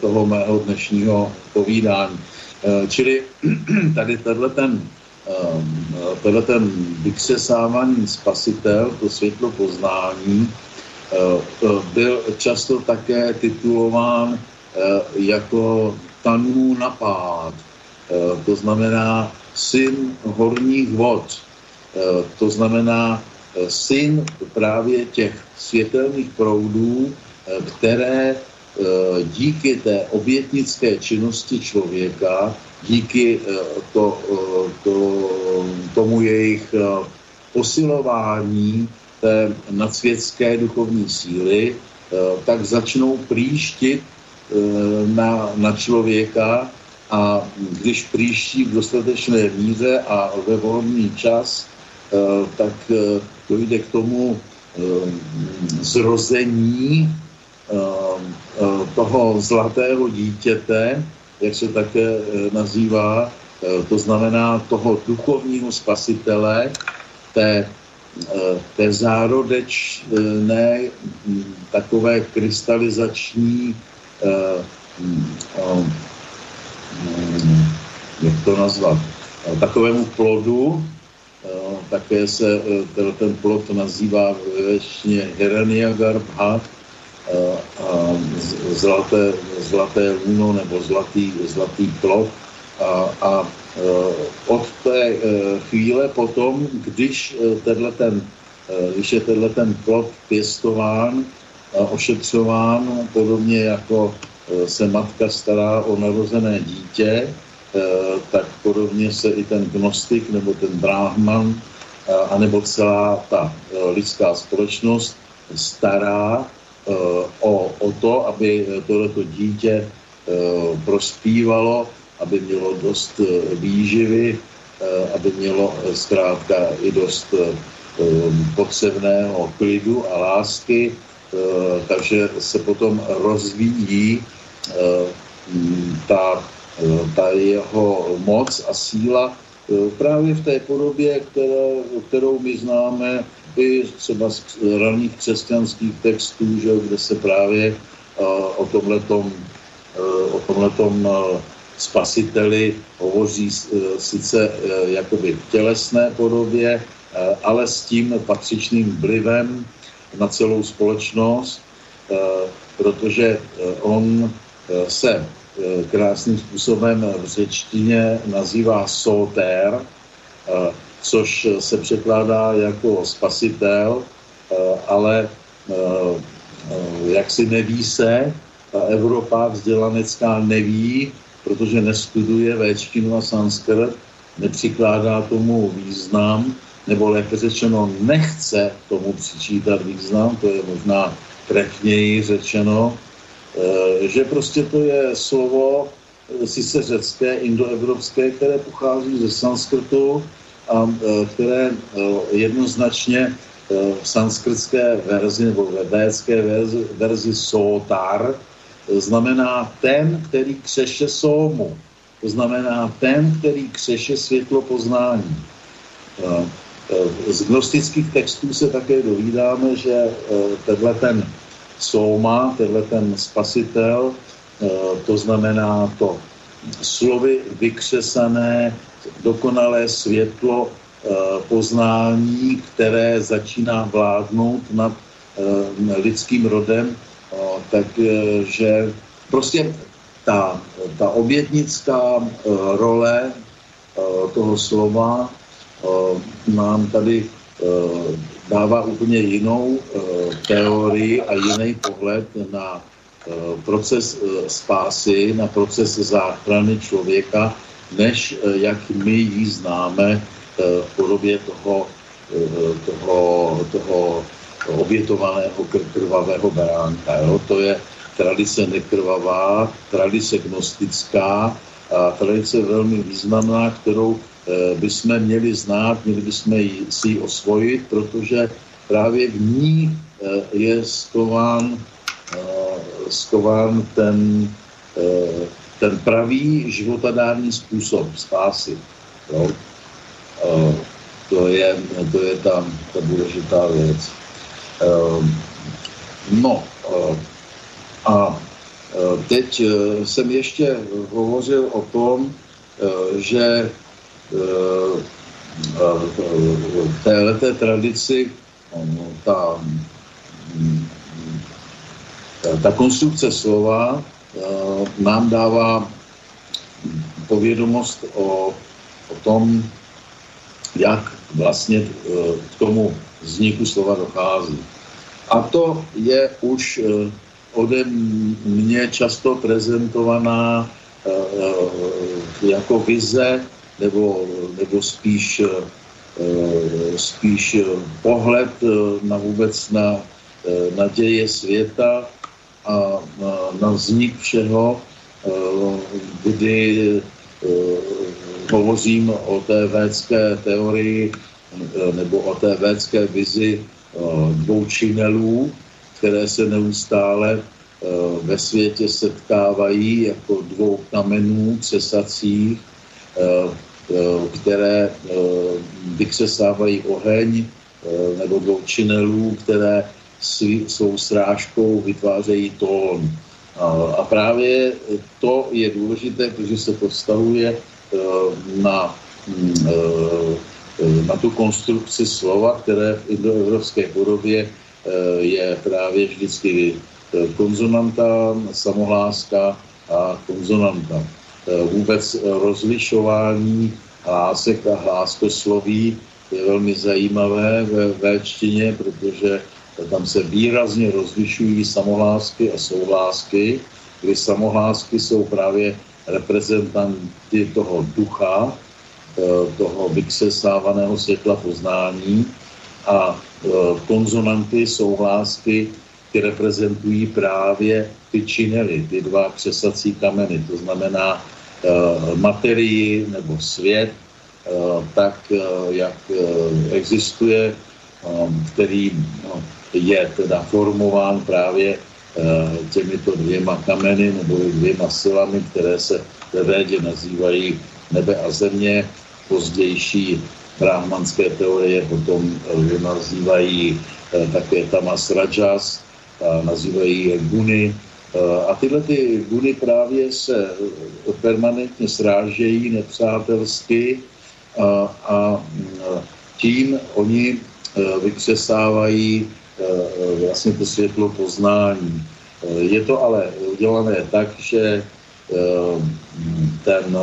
toho mého dnešního povídání. Uh, čili tady tenhle ten, uh, tenhle ten vykřesávaný spasitel, to světlo poznání, uh, byl často také titulován jako tanů napád, to znamená syn horních vod, to znamená syn právě těch světelných proudů, které díky té obětnické činnosti člověka, díky to, to, tomu jejich posilování té nadsvětské duchovní síly, tak začnou příštit Eh, na, na člověka. A když příští v dostatečné míře a ve volný čas, eh, tak eh, dojde k tomu zrození toho zlatého dítěte, jak se také nazývá, to znamená toho duchovního spasitele, té, té zárodečné takové krystalizační Eh, eh, jak to nazvat, eh, takovému plodu, také se ten plod nazývá většině Herenia Garbha, zlaté, zlaté luno nebo zlatý, zlatý plod. A, a od té chvíle potom, když tenhle ten, když je tenhle ten plod pěstován, ošetřován, podobně jako e, se matka stará o narozené dítě, e, tak podobně se i ten gnostik nebo ten brahman e, anebo celá ta lidská společnost stará o, o to, aby tohleto dítě prospívalo, aby mělo dost výživy, aby mělo zkrátka i dost potřebného klidu a lásky, takže se potom rozvíjí ta ta jeho moc a síla právě v té podobě, kterou my známe i třeba z raných křesťanských textů, že, kde se právě e, o tomhletom, e, o tomhletom spasiteli hovoří sice jakoby v tělesné podobě, ale s tím patřičným vlivem na celou společnost, protože on se Eh, krásným způsobem v řečtině nazývá soter, eh, což se překládá jako spasitel, eh, ale jak si neví se, ta Evropa vzdělanecká neví, protože nestuduje véčtinu a sanskrt, nepřikládá tomu význam, nebo lépe řečeno nechce tomu přičítat význam, to je možná trefněji řečeno, Eh, že prostě to je slovo eh, sice řecké, indoevropské, které pochází ze sanskrtu a eh, které jednoznačně v sanskrtské verzi nebo ve védské verzi, verzi sotar znamená ten, který křeše somu. To znamená ten, který křeše světlo poznání. Z gnostických textů se také dovídáme, že tenhle ten Soma, tenhle ten spasitel, to znamená to slovy vykřesané, dokonalé světlo eh, poznání, které začíná vládnout nad eh, lidským rodem, takže prostě ta, ta obětnická role toho slova nám tady dává úplně jinou eh, teorii a jiný pohled na eh, proces eh, spásy, na proces záchrany člověka, než jak my ji známe v podobě toho, toho, toho obětovaného krvavého beránka. Jo? To je tradice nekrvavá, tradice gnostická a tradice velmi významná, kterou Eh, bychom měli znát, měli bychom si ji osvojit, protože právě v ní eh, je skován, eh, skován ten, ten pravý životadární způsob spásy. Jo? To je, to je tam ta důležitá věc. No a teď jsem ještě hovořil o tom, že v této tradici ta, ta konstrukce slova nám dává povědomost o, o tom, jak vlastně k tomu vzniku slova dochází. A to je už ode mě často prezentovaná jako vize nebo, nebo spíš, eh, spíš pohled eh, na vůbec na, eh, na děje světa a na, vznik všeho, kdy hovořím o té védské teorii nebo o té védské vizi dvou činelů, které se neustále ve světě setkávají jako dvou kamenů cesacích, které vykřesávají oheň nebo dvou činelů, které svou srážkou vytvářejí tón. A právě to je důležité, protože se to vztahuje na, mm, na tu konstrukci slova, které v indoevropské podobě je právě vždycky konzonanta, samohláska a konzonanta. Vůbec rozlišování hlásek a hláskosloví je velmi zajímavé ve véčtině, protože tam se výrazně rozlišují samohlásky a souhlásky, kdy samohlásky jsou právě reprezentanty toho ducha toho vyksesávaného světla poznání a konzonanty jsou hlásky, které reprezentují právě ty činely, ty dva křesací kameny, to znamená materii nebo svět, tak jak existuje, který no, je teda formován právě těmito dvěma kameny nebo dvěma silami, které se ve védě nazývají nebe a země. Pozdější brahmanské teorie potom je nazývají také Tamas Rajas, nazývají je guny. A tyhle ty guny právě se permanentně srážejí nepřátelsky a, a tím oni vykřesávají vlastně to světlo poznání. Je to ale udělané tak, že ten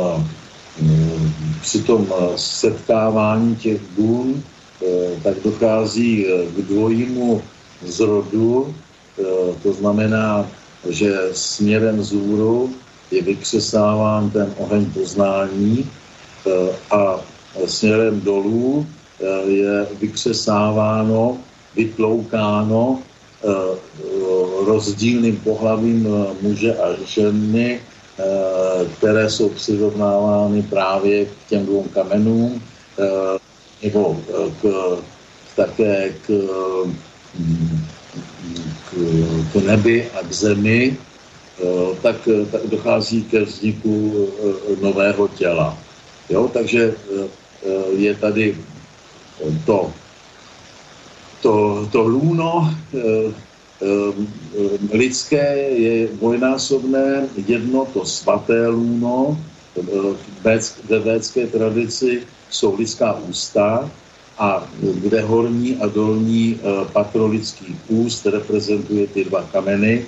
při tom setkávání těch dun tak dochází k dvojímu zrodu, to znamená, že směrem vzhůru je vykřesáván ten oheň poznání a směrem dolů je vykřesáváno, vytloukáno rozdílným pohlavím muže a ženy, které jsou přirovnávány právě k těm dvou kamenům, nebo k, také k, k, k nebi a k zemi, tak, tak dochází ke vzniku nového těla. Jo? Takže je tady to, to, to lůno lidské je dvojnásobné, jedno to svaté lůno, ve védské tradici jsou lidská ústa a kde horní a dolní patro lidský úst reprezentuje ty dva kameny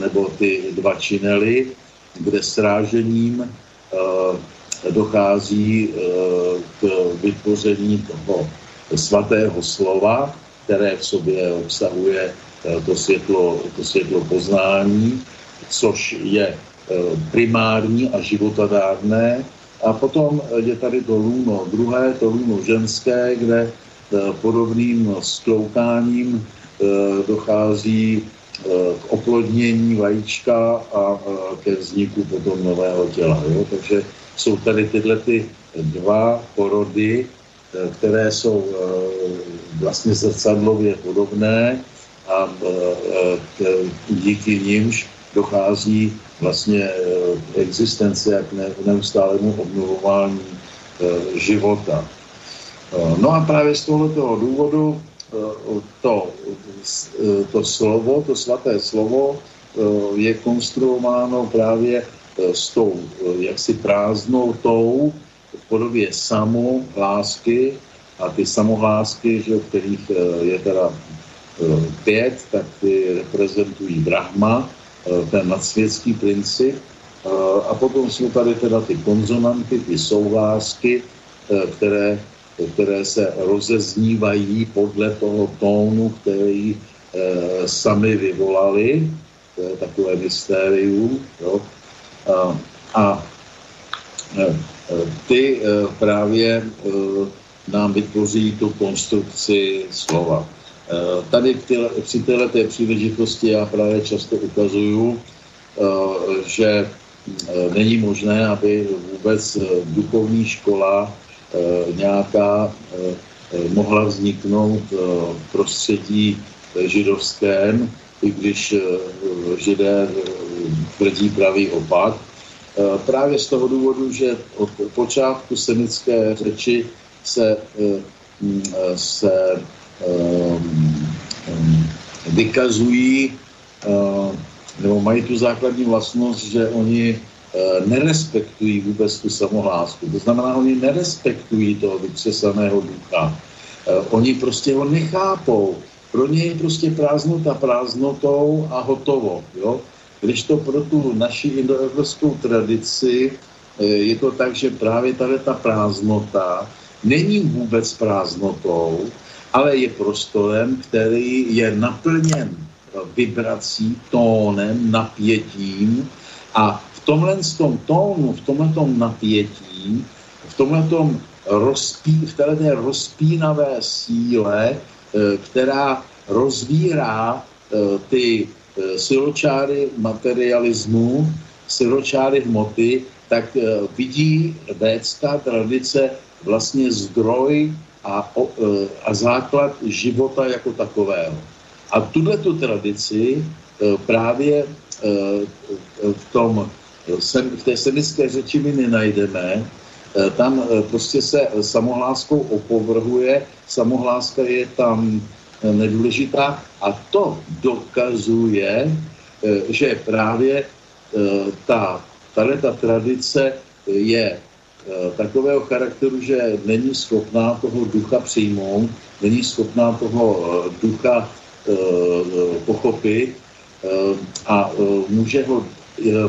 nebo ty dva činely, kde srážením dochází k vytvoření toho svatého slova, které v sobě obsahuje to světlo, to světlo poznání, což je primární a životadárné. A potom je tady to lůno druhé, to lůno ženské, kde podobným skloukáním dochází k oplodnění vajíčka a ke vzniku potom nového těla. Jo? Takže jsou tady tyhle ty dva porody, které jsou vlastně zrcadlově podobné a díky nimž dochází vlastně existence jak ne, neustálému obnovování života. No a právě z tohoto důvodu to, to slovo, to svaté slovo je konstruováno právě s tou jaksi prázdnotou podobě samohlásky a ty samohlásky, že, kterých je teda pět, tak ty reprezentují Brahma, ten nadsvětský princip. A potom jsou tady teda ty konzonanty, ty souhlásky, které, které se rozeznívají podle toho tónu, který sami vyvolali. To je takové mystérium. Jo. A, a ty právě nám vytvoří tu konstrukci slova. Tady při této příležitosti já právě často ukazuju, že není možné, aby vůbec duchovní škola nějaká mohla vzniknout v prostředí židovském, i když židé tvrdí pravý opak. Právě z toho důvodu, že od počátku semické řeči se, se vykazují nebo mají tu základní vlastnost, že oni nerespektují vůbec tu samohlásku. To znamená, oni nerespektují toho vykřesaného ducha. Oni prostě ho nechápou. Pro ně je prostě prázdnota prázdnotou a hotovo. Jo? Když to pro tu naši indoevropskou tradici je to tak, že právě tady ta prázdnota není vůbec prázdnotou, ale je prostorem, který je naplněn vibrací, tónem, napětím. A v tomhle tom tónu, v tomhle tom napětí v tomhletom rozpí, v této rozpínavé síle, která rozvírá ty siločáry materialismu, siločáry hmoty, tak vidí védská tradice vlastně zdroj a, a základ života jako takového. A tuhle tu tradici právě v tom v té semické řeči my nenajdeme, eh, tam eh, prostě se samohláskou opovrhuje, samohláska je tam eh, nedůležitá a to dokazuje, že právě ta, tato ta tradice je takového charakteru, že není schopná toho ducha přijmout, není schopná toho ducha pochopit a může ho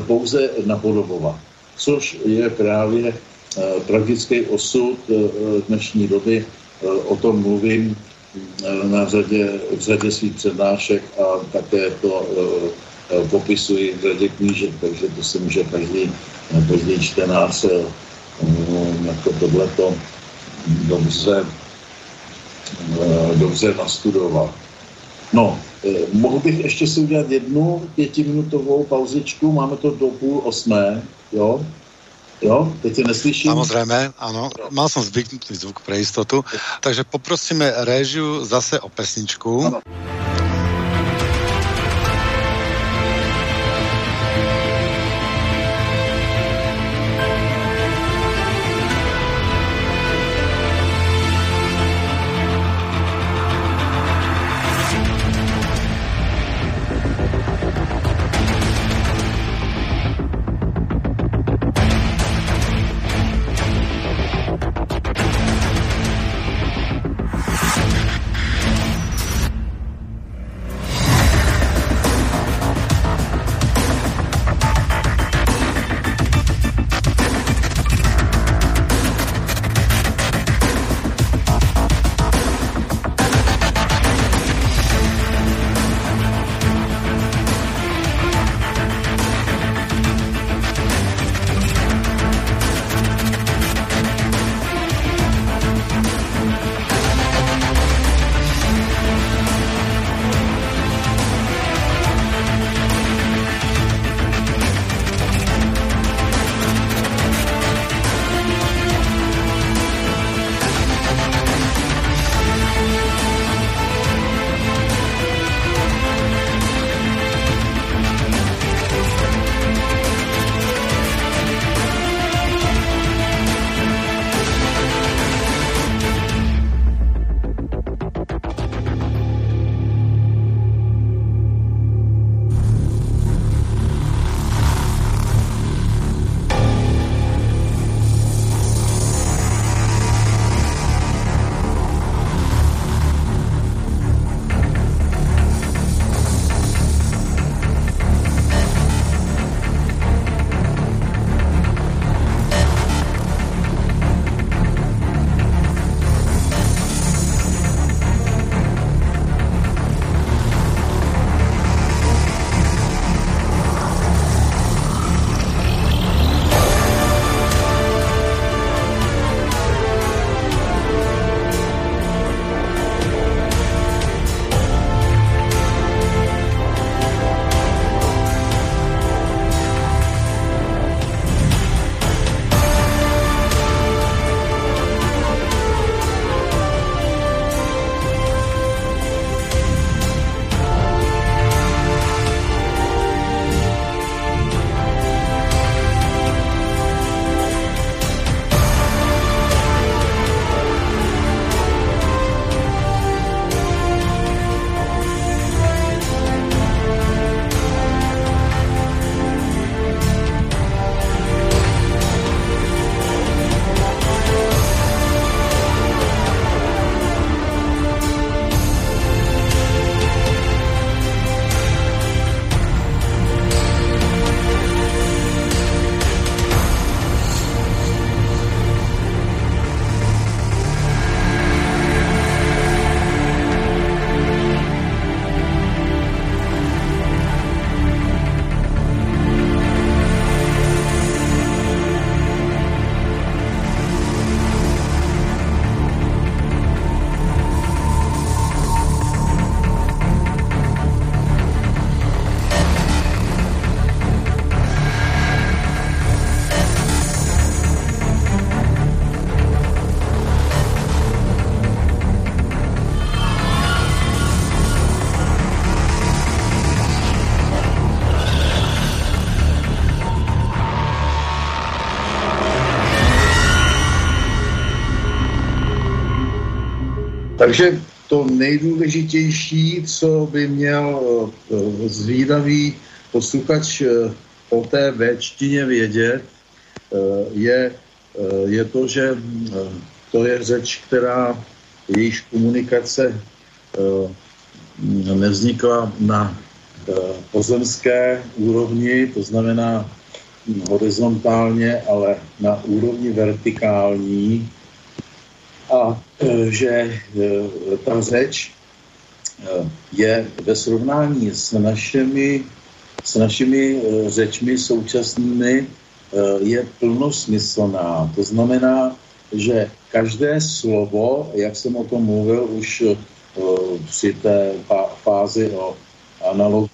pouze napodobovat. Což je právě eh, tragický osud eh, dnešní doby. Eh, o tom mluvím na řadě, v řadě svých přednášek a také to popisuji v řadě knížek, takže to si může každý, každý čtenář jako tohleto dobře, dobře nastudovat. No, Eh, mohl bych ještě si udělat jednu pětiminutovou pauzičku, máme to do půl osmé, jo? Jo, teď tě neslyším. Samozrejme, áno. Mal som zvyknutý zvuk pre istotu. Takže poprosíme režiu zase o pesničku. Ano. Takže to nejdůležitější, co by měl zvídavý posluchač o té véčtině vědět, je, je to, že to je řeč, která jejíž komunikace nevznikla na pozemské úrovni, to znamená horizontálně, ale na úrovni vertikální a e, že e, ta řeč e, je ve srovnání s našimi, s našimi řečmi současnými je plnosmyslná. To znamená, že každé slovo, jak jsem o tom mluvil už při té fázi o analog,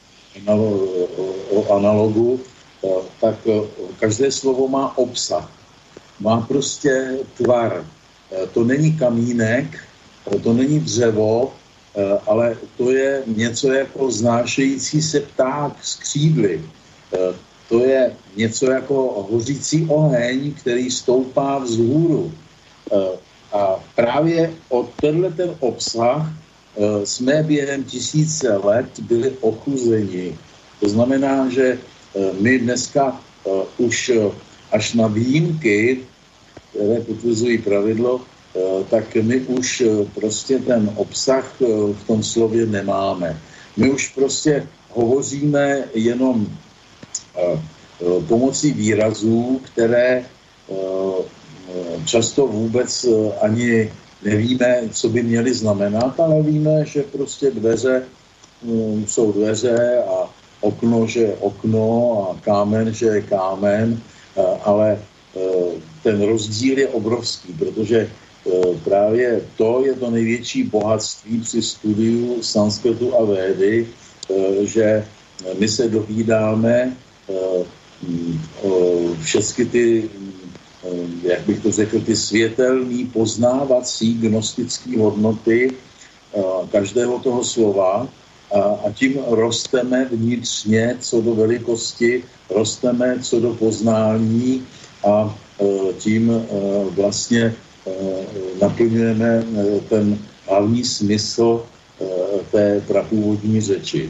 analog, o analogu, tak každé slovo má obsah. Má prostě tvar. To není kamínek, to není dřevo, ale to je něco jako znášející se pták z křídly. To je něco jako hořící oheň, který stoupá vzhůru. A právě o tenhle ten obsah Eh, jsme během tisíce let byli ochuzeni. To znamená, že eh, my dneska eh, už až na výjimky, které potvrzují pravidlo, tak my už prostě ten obsah v tom slově nemáme. My už prostě hovoříme jenom pomocí výrazů, které často vůbec ani nevíme, co by měly znamenat, ale víme, že prostě dveře um, jsou dveře a okno, že je okno a kámen, že je kámen, ale ten rozdíl je obrovský, protože uh, právě to je to největší bohatství při studiu sanskritu a védy, že my se dovídáme všechny ty jak bych to řekl, ty světelný poznávací gnostické hodnoty každého toho slova. A tím rosteme vnitřně co do velikosti, rosteme co do poznání a tím vlastně naplňujeme ten hlavní smysl té prapůvodní řeči.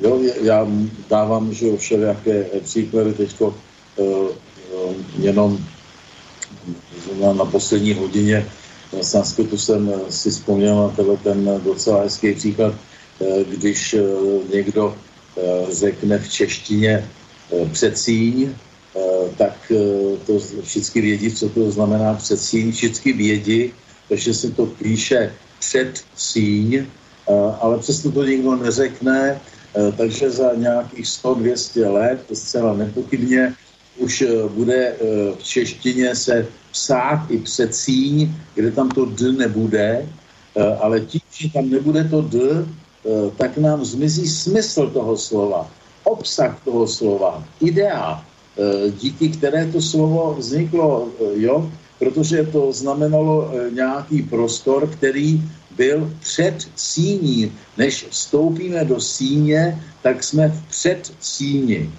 Jo, já dávám že všelijaké příklady teďko jenom na poslední hodině sanskritu jsem si vzpomněl na ten docela hezký příklad, eh, když eh, někdo eh, řekne v češtině předsíň, tak to všichni vědí, co to znamená předsíň, všichni vědí, takže se to píše předsíň, ale přesto to nikdo neřekne, takže za nějakých 100-200 let, to zcela nepochybně, už eh, bude eh, v češtině se psát i předsíň, kde tam to d nebude, eh, ale tím, že tam nebude to d, tak nám zmizí smysl toho slova, obsah toho slova, idea, díky které to slovo vzniklo, jo, protože to znamenalo nějaký prostor, který byl před síní. Než vstoupíme do síně, tak jsme v předsíni.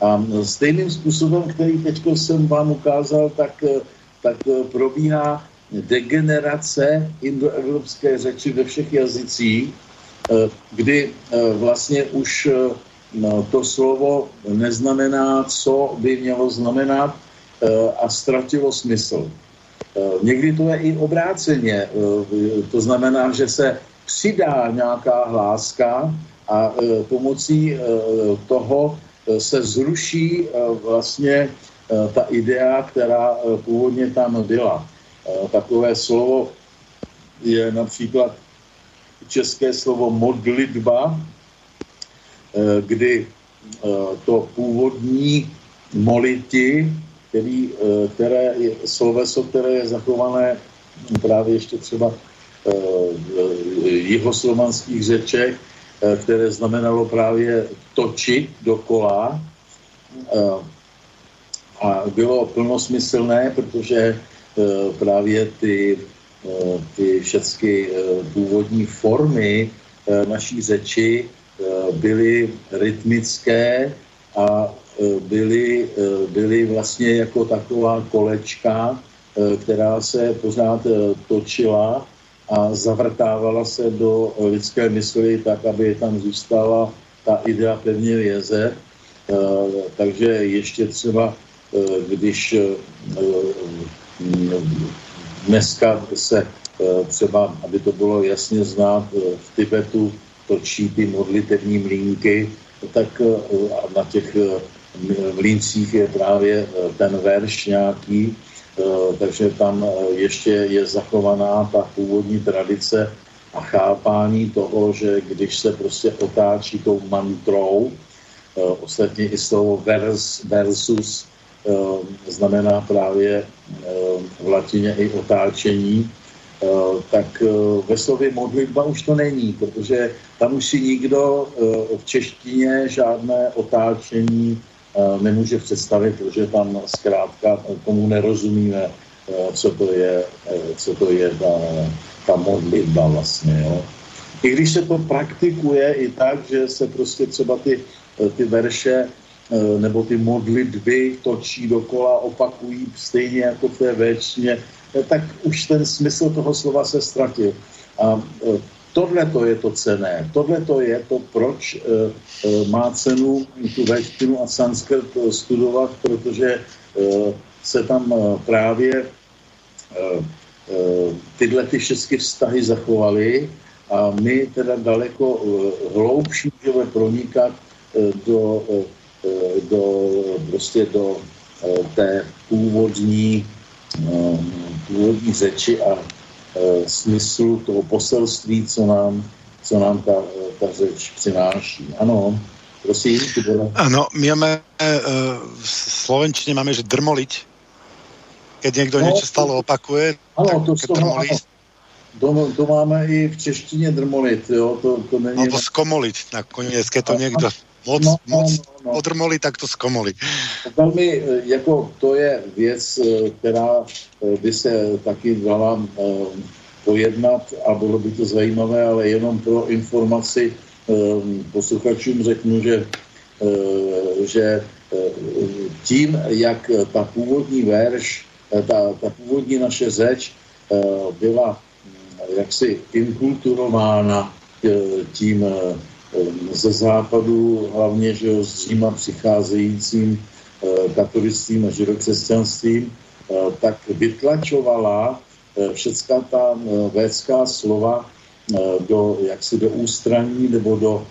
A stejným způsobem, který teď jsem vám ukázal, tak, eh, tak eh, probíhá degenerace indoevropské řeči ve všech jazycích, eh, kdy vlastně už to slovo neznamená, co by mělo znamenat a ztratilo smysl. Někdy to je i obráceně. To znamená, že se přidá nějaká hláska a pomocí toho se zruší eh, vlastně eh, ta idea, která eh, původně tam byla. Takové slovo je například české slovo modlitba, kdy to původní moliti, který, které je, sloveso, které je zachované právě ještě třeba jihoslovanských řečech, Eh, které znamenalo právě točit dokola eh, a bylo plnosmyslné, protože eh, právě ty, ty všechny původní formy naší řeči byly rytmické a byly, byly vlastně jako taková kolečka, která se pořád točila a zavrtávala se do lidské mysli tak, aby tam zůstala ta idea pevně věze. Takže ještě třeba, když dneska se třeba, aby to bylo jasně znát, v Tibetu točí ty modlitevní mlínky, tak na těch v Líncích je právě eh, ten verš nějaký, eh, takže tam eh, ještě je zachovaná ta původní tradice a chápání toho, že když se prostě otáčí tou mantrou, ostatně i slovo vers, versus znamená právě v latině i otáčení, tak ve slově modlitba už to není, protože tam už si nikdo v češtině žádné otáčení nemůže představit, protože tam zkrátka tomu nerozumíme, eh, co to je, eh, co to je ta, ta modlitba vlastně. Jo. I když se to praktikuje i tak, že se prostě třeba ty, eh, ty verše nebo ty modlitby točí dokola, opakují stejně jako v té věčně, tak už ten smysl toho slova se ztratil. A Tohle to je to cené, tohle to je to, proč e, e, má cenu tu véštinu a sanskrt studovat, protože se tam právě tyhle ty všechny vztahy zachovaly a my teda daleko hloubší můžeme pronikat do, do, prostě do té původní, e, původní řeči a e, smyslu toho poselství, co nám, co nám ta, ta řeč přináší. Ano, prosím. Ano, my máme, e, v slovenčině máme, že drmoliť. Keď někdo no, něco stále opakuje, ano, tak to drmolit. To, to máme i v češtině drmolit, jo, to, to není... Nebo skomolit nakonec, keď to někdo moc, no, moc no, no. odrmoli, tak to skomoli. Velmi, eh, jako to je věc, eh, která eh, by se taky dala pojednat a bylo by to zajímavé, ale jenom pro informaci posluchačům řeknu, že, že tím, jak ta původní verš, ta, ta původní naše řeč byla hm, jaksi inkulturována tím Ehm, ze západu, hlavně že jo, z Říma přicházejícím eh, katolictvím a židokřesťanstvím, eh, tak vytlačovala eh, všecká ta védská slova do, jaksi do ústraní nebo do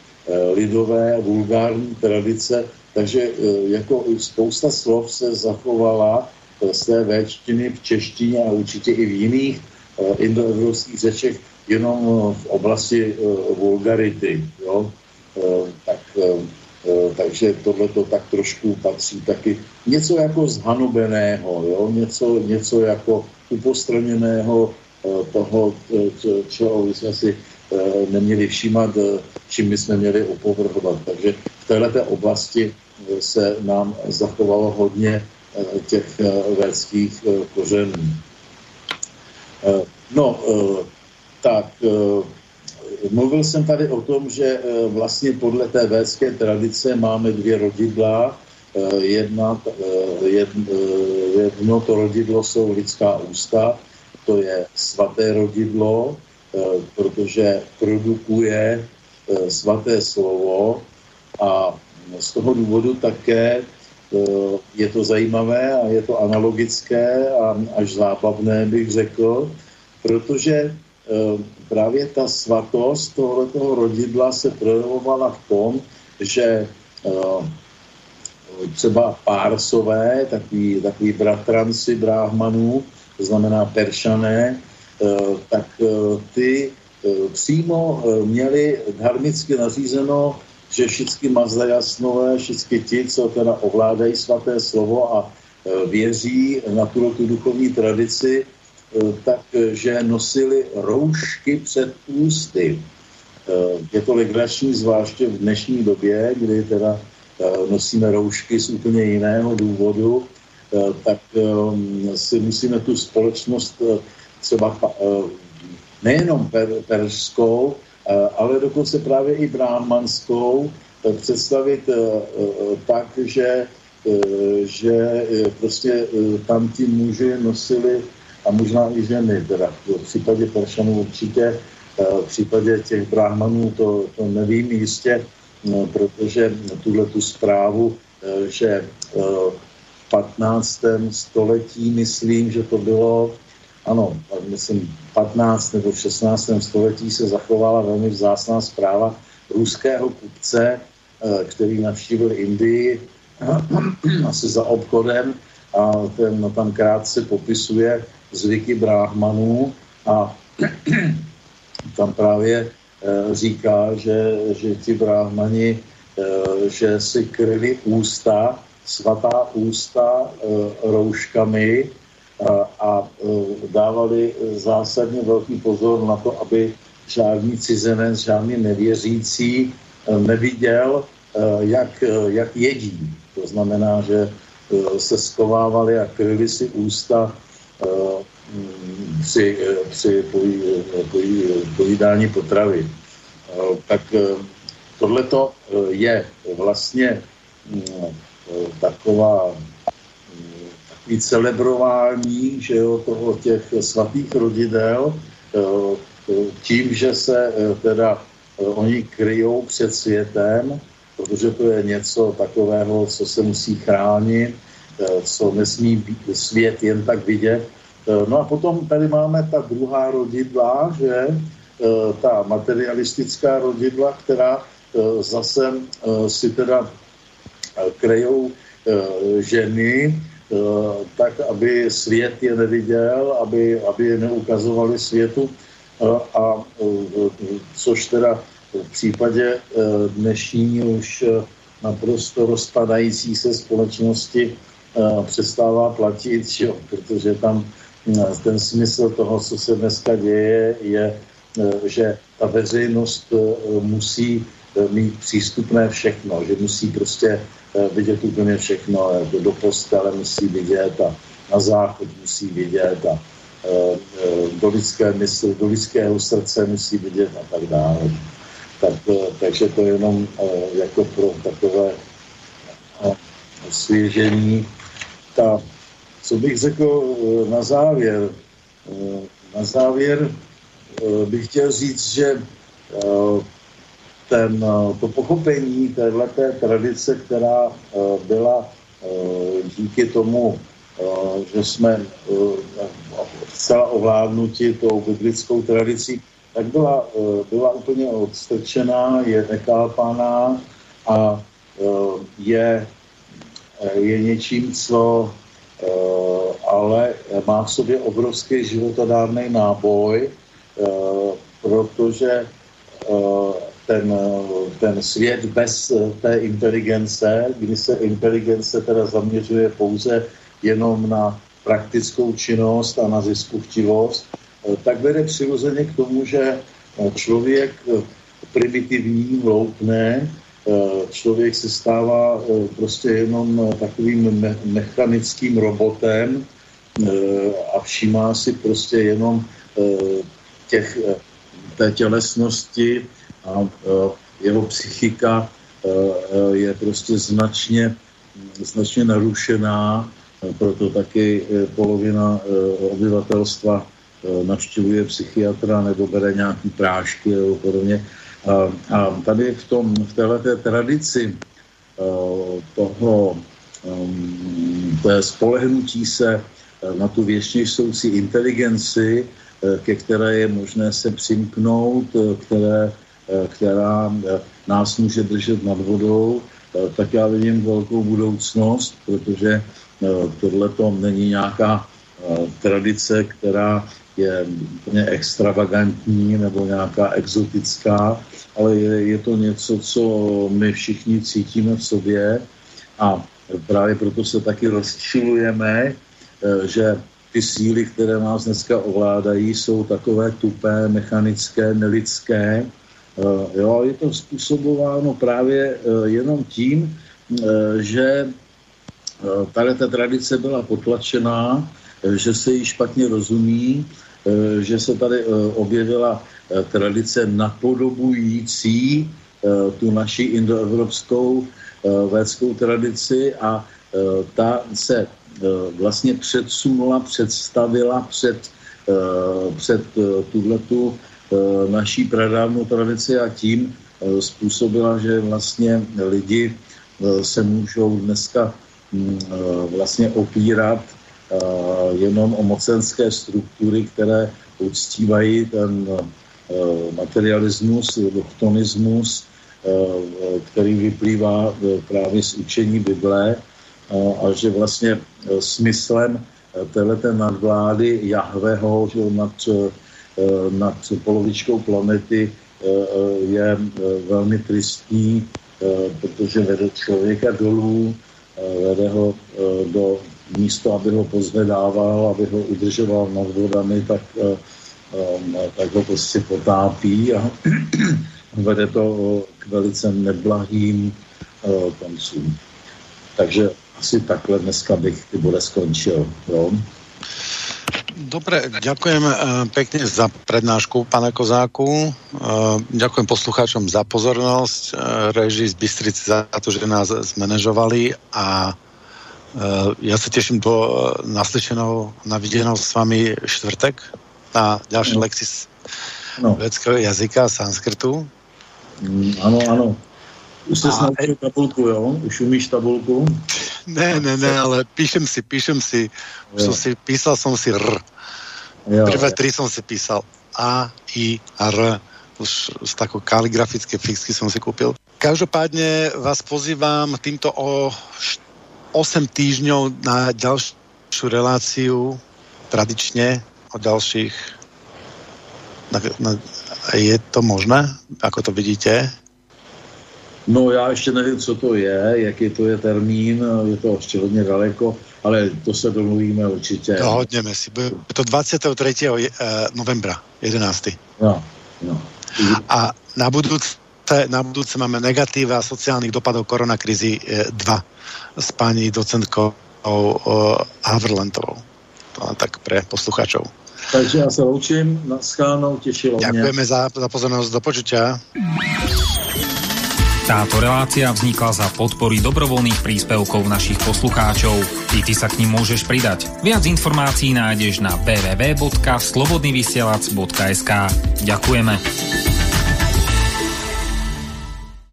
lidové vulgární tradice, takže jako spousta slov se zachovala z té véčtiny v češtině a určitě i v jiných indoevropských řečech jenom eh, v oblasti uh, vulgarity. Jo? Uh, tak, takže tohle to tak trošku patří taky něco jako zhanobeného, jo? Něco, něco jako upostraněného toho, čeho jsme si neměli všímat, čím my jsme měli opovrhovat. Takže v této oblasti se nám zachovalo hodně těch védských kořenů. No, tak eh, mluvil jsem tady o tom, že eh, vlastně podle té védské tradice máme dvě rodidla. Eh, jedna, jedno to rodidlo jsou lidská ústa, to je svaté rodidlo, protože produkuje svaté slovo a z toho důvodu také je to zajímavé a je to analogické a až zábavné, bych řekl, protože právě ta svatost tohoto rodidla se projevovala v tom, že ehm, třeba pársové, takový, takový bratranci bráhmanů, to znamená peršané, ehm, tak ty přímo měli dharmicky nařízeno, že všichni mazajasnové, všichni ti, co teda ovládají svaté slovo a věří na tu duchovní tradici, Eh, takže nosili roušky před ústy. Eh, je to legrační, zvláště v dnešní době, kdy teda eh, nosíme roušky z úplně jiného důvodu, tak si musíme tu společnost třeba nejenom per, perskou, ale dokonce právě i bráhmanskou představit tak, že, že prostě tam ti muži nosili a možná i ženy, teda v případě Peršanů určitě, v případě těch brahmanů to, to nevím jistě, no, protože tuhle tu zprávu, že v 15. století, myslím, že to bylo, ano, myslím, 15 nebo v 16. století se zachovala velmi vzácná zpráva ruského kupce, který navštívil Indii asi za obchodem a ten no, tam krátce popisuje zvyky bráhmanů a tam právě e, říká, že, že ti bráhmani, e, že si kryli ústa, svatá ústa e, rouškami a, a dávali zásadně velký pozor na to, aby žádný cizinec, žádný nevěřící neviděl, jak, jak jedí. To znamená, že se skovávali a kryli si ústa při, při pojídání potravy. Tak tohleto je vlastně taková takový celebrování že jo, toho těch svatých rodidel tím, že se teda oni kryjou před světem, protože to je něco takového, co se musí chránit, co nesmí být svět jen tak vidět, Eh, no a potom tady máme ta druhá rodidla, že eh, ta materialistická rodidla, která eh, zase si teda krejou ženy, tak, aby svět je neviděl, aby, aby je neukazovali světu. A což teda v případě dnešní už naprosto rozpadající se společnosti přestává platit, jo, protože tam No, ten smysl toho, co se dneska děje, je, e, že ta veřejnost e, musí e, mít přístupné všechno, že musí prostě vidět úplně všechno, jako do postele musí vidět a na záchod musí vidět a do lidské mysli, do lidského srdce musí vidět a tak dále. Tak, takže to je jenom jako pro takové osvěžení. Ta co bych řekl eh, na závěr? Eh, na závěr eh, bych chtěl říct, že ten, to pochopení téhleté tradice, která byla díky tomu, že jsme zcela ovládnuti tou biblickou tradicí, tak byla, byla úplně odstrčená, je nekápaná a je, je něčím, co Eh, ale má v sobě obrovský životodárný náboj, eh, protože eh, ten, ten svět bez té inteligence, kdy se inteligence teda zaměřuje pouze jenom na praktickou činnost a na ziskuchtivost, tak vede přirozeně k tomu, že člověk primitivní, hloupne, Eh, člověk se stává eh, prostě jenom eh, takovým mechanickým robotem a všímá si prostě jenom těch, té tělesnosti a jeho psychika je prostě značně, značně narušená, proto taky polovina obyvatelstva navštěvuje psychiatra nebo bere nějaký prášky nebo podobně. A, tady v, tom, v této tradici uh, toho té spolehnutí se na tu věčně soucí inteligenci, ke které je možné se přimknout, které, která nás může držet nad vodou, tak já vidím velkou budoucnost, protože tohle to není nějaká tradice, která je úplně extravagantní nebo nějaká exotická, ale je, je to něco, co my všichni cítíme v sobě a právě proto se taky rozčilujeme, eh, že ty síly, které nás dneska ovládají, jsou takové tupé, mechanické, nelidské. Eh, jo, je to způsobováno právě eh, jenom tím, že tady ta tradice byla potlačená, že se jí špatně rozumí, že se tady eh, objevila eh, tradice napodobující tu naši indoevropskou védskou tradici a ta se vlastně předsunula, představila před, před tuhletu naší pradávnou tradici a tím způsobila, že vlastně lidi se můžou dneska mm, vlastně opírat jenom o mocenské struktury, které uctívají ten materialismus, doktonismus, který vyplývá právě z učení Bible a že vlastně smyslem této nadvlády Jahveho nad, nad polovičkou planety je velmi tristní, protože vede člověka dolů, vede ho do místo, aby ho pozvedával, aby ho udržoval nad vodami, tak, tak ho prostě potápí a vede to k velice neblahým koncům. Takže asi takhle dneska bych ty bude skončil. Jo? Dobre, ďakujem pekne za prednášku, pana Kozáku. Ďakujem poslucháčom za pozornosť, režii z Bystrici za to, že nás zmanéžovali a ja sa teším do uh, naslyšenou, na videnou s vami štvrtek na ďalší no. lekcii no. vedského jazyka sanskrtu. Mm, ano, ano. Už jsi naučil tabulku, jo? Už umíš tabulku? Ne, ne, ne, ale píšem si, píšem si. Už som si, písal som si R. Jo, Prvé tri som si písal A, I a R. Už z takou kaligrafické fixky som si kúpil. Každopádne vás pozývam týmto o 8 týždňov na ďalšiu reláciu tradične o ďalších na, na, je to možné, ako to vidíte? No já ještě nevím, co to je, jaký to je termín, je to ještě hodně daleko, ale to se domluvíme určitě. Dohodneme si, bude to 23. Eh, novembra, 11. No, no. A na budúce, na budúce máme negatíva sociálnych dopadov koronakrizy 2 eh, s pani docentkou Haverlentovou. To tak pre posluchačov. Takže já se loučím, naschánou, těšilo Ďakujeme mě. za, za pozornosť, do počutia. Táto relácia vznikla za podpory dobrovoľných príspevkov našich poslucháčov. I ty sa k ním môžeš pridať. Viac informácií nájdeš na www.slobodnyvysielac.sk Ďakujeme.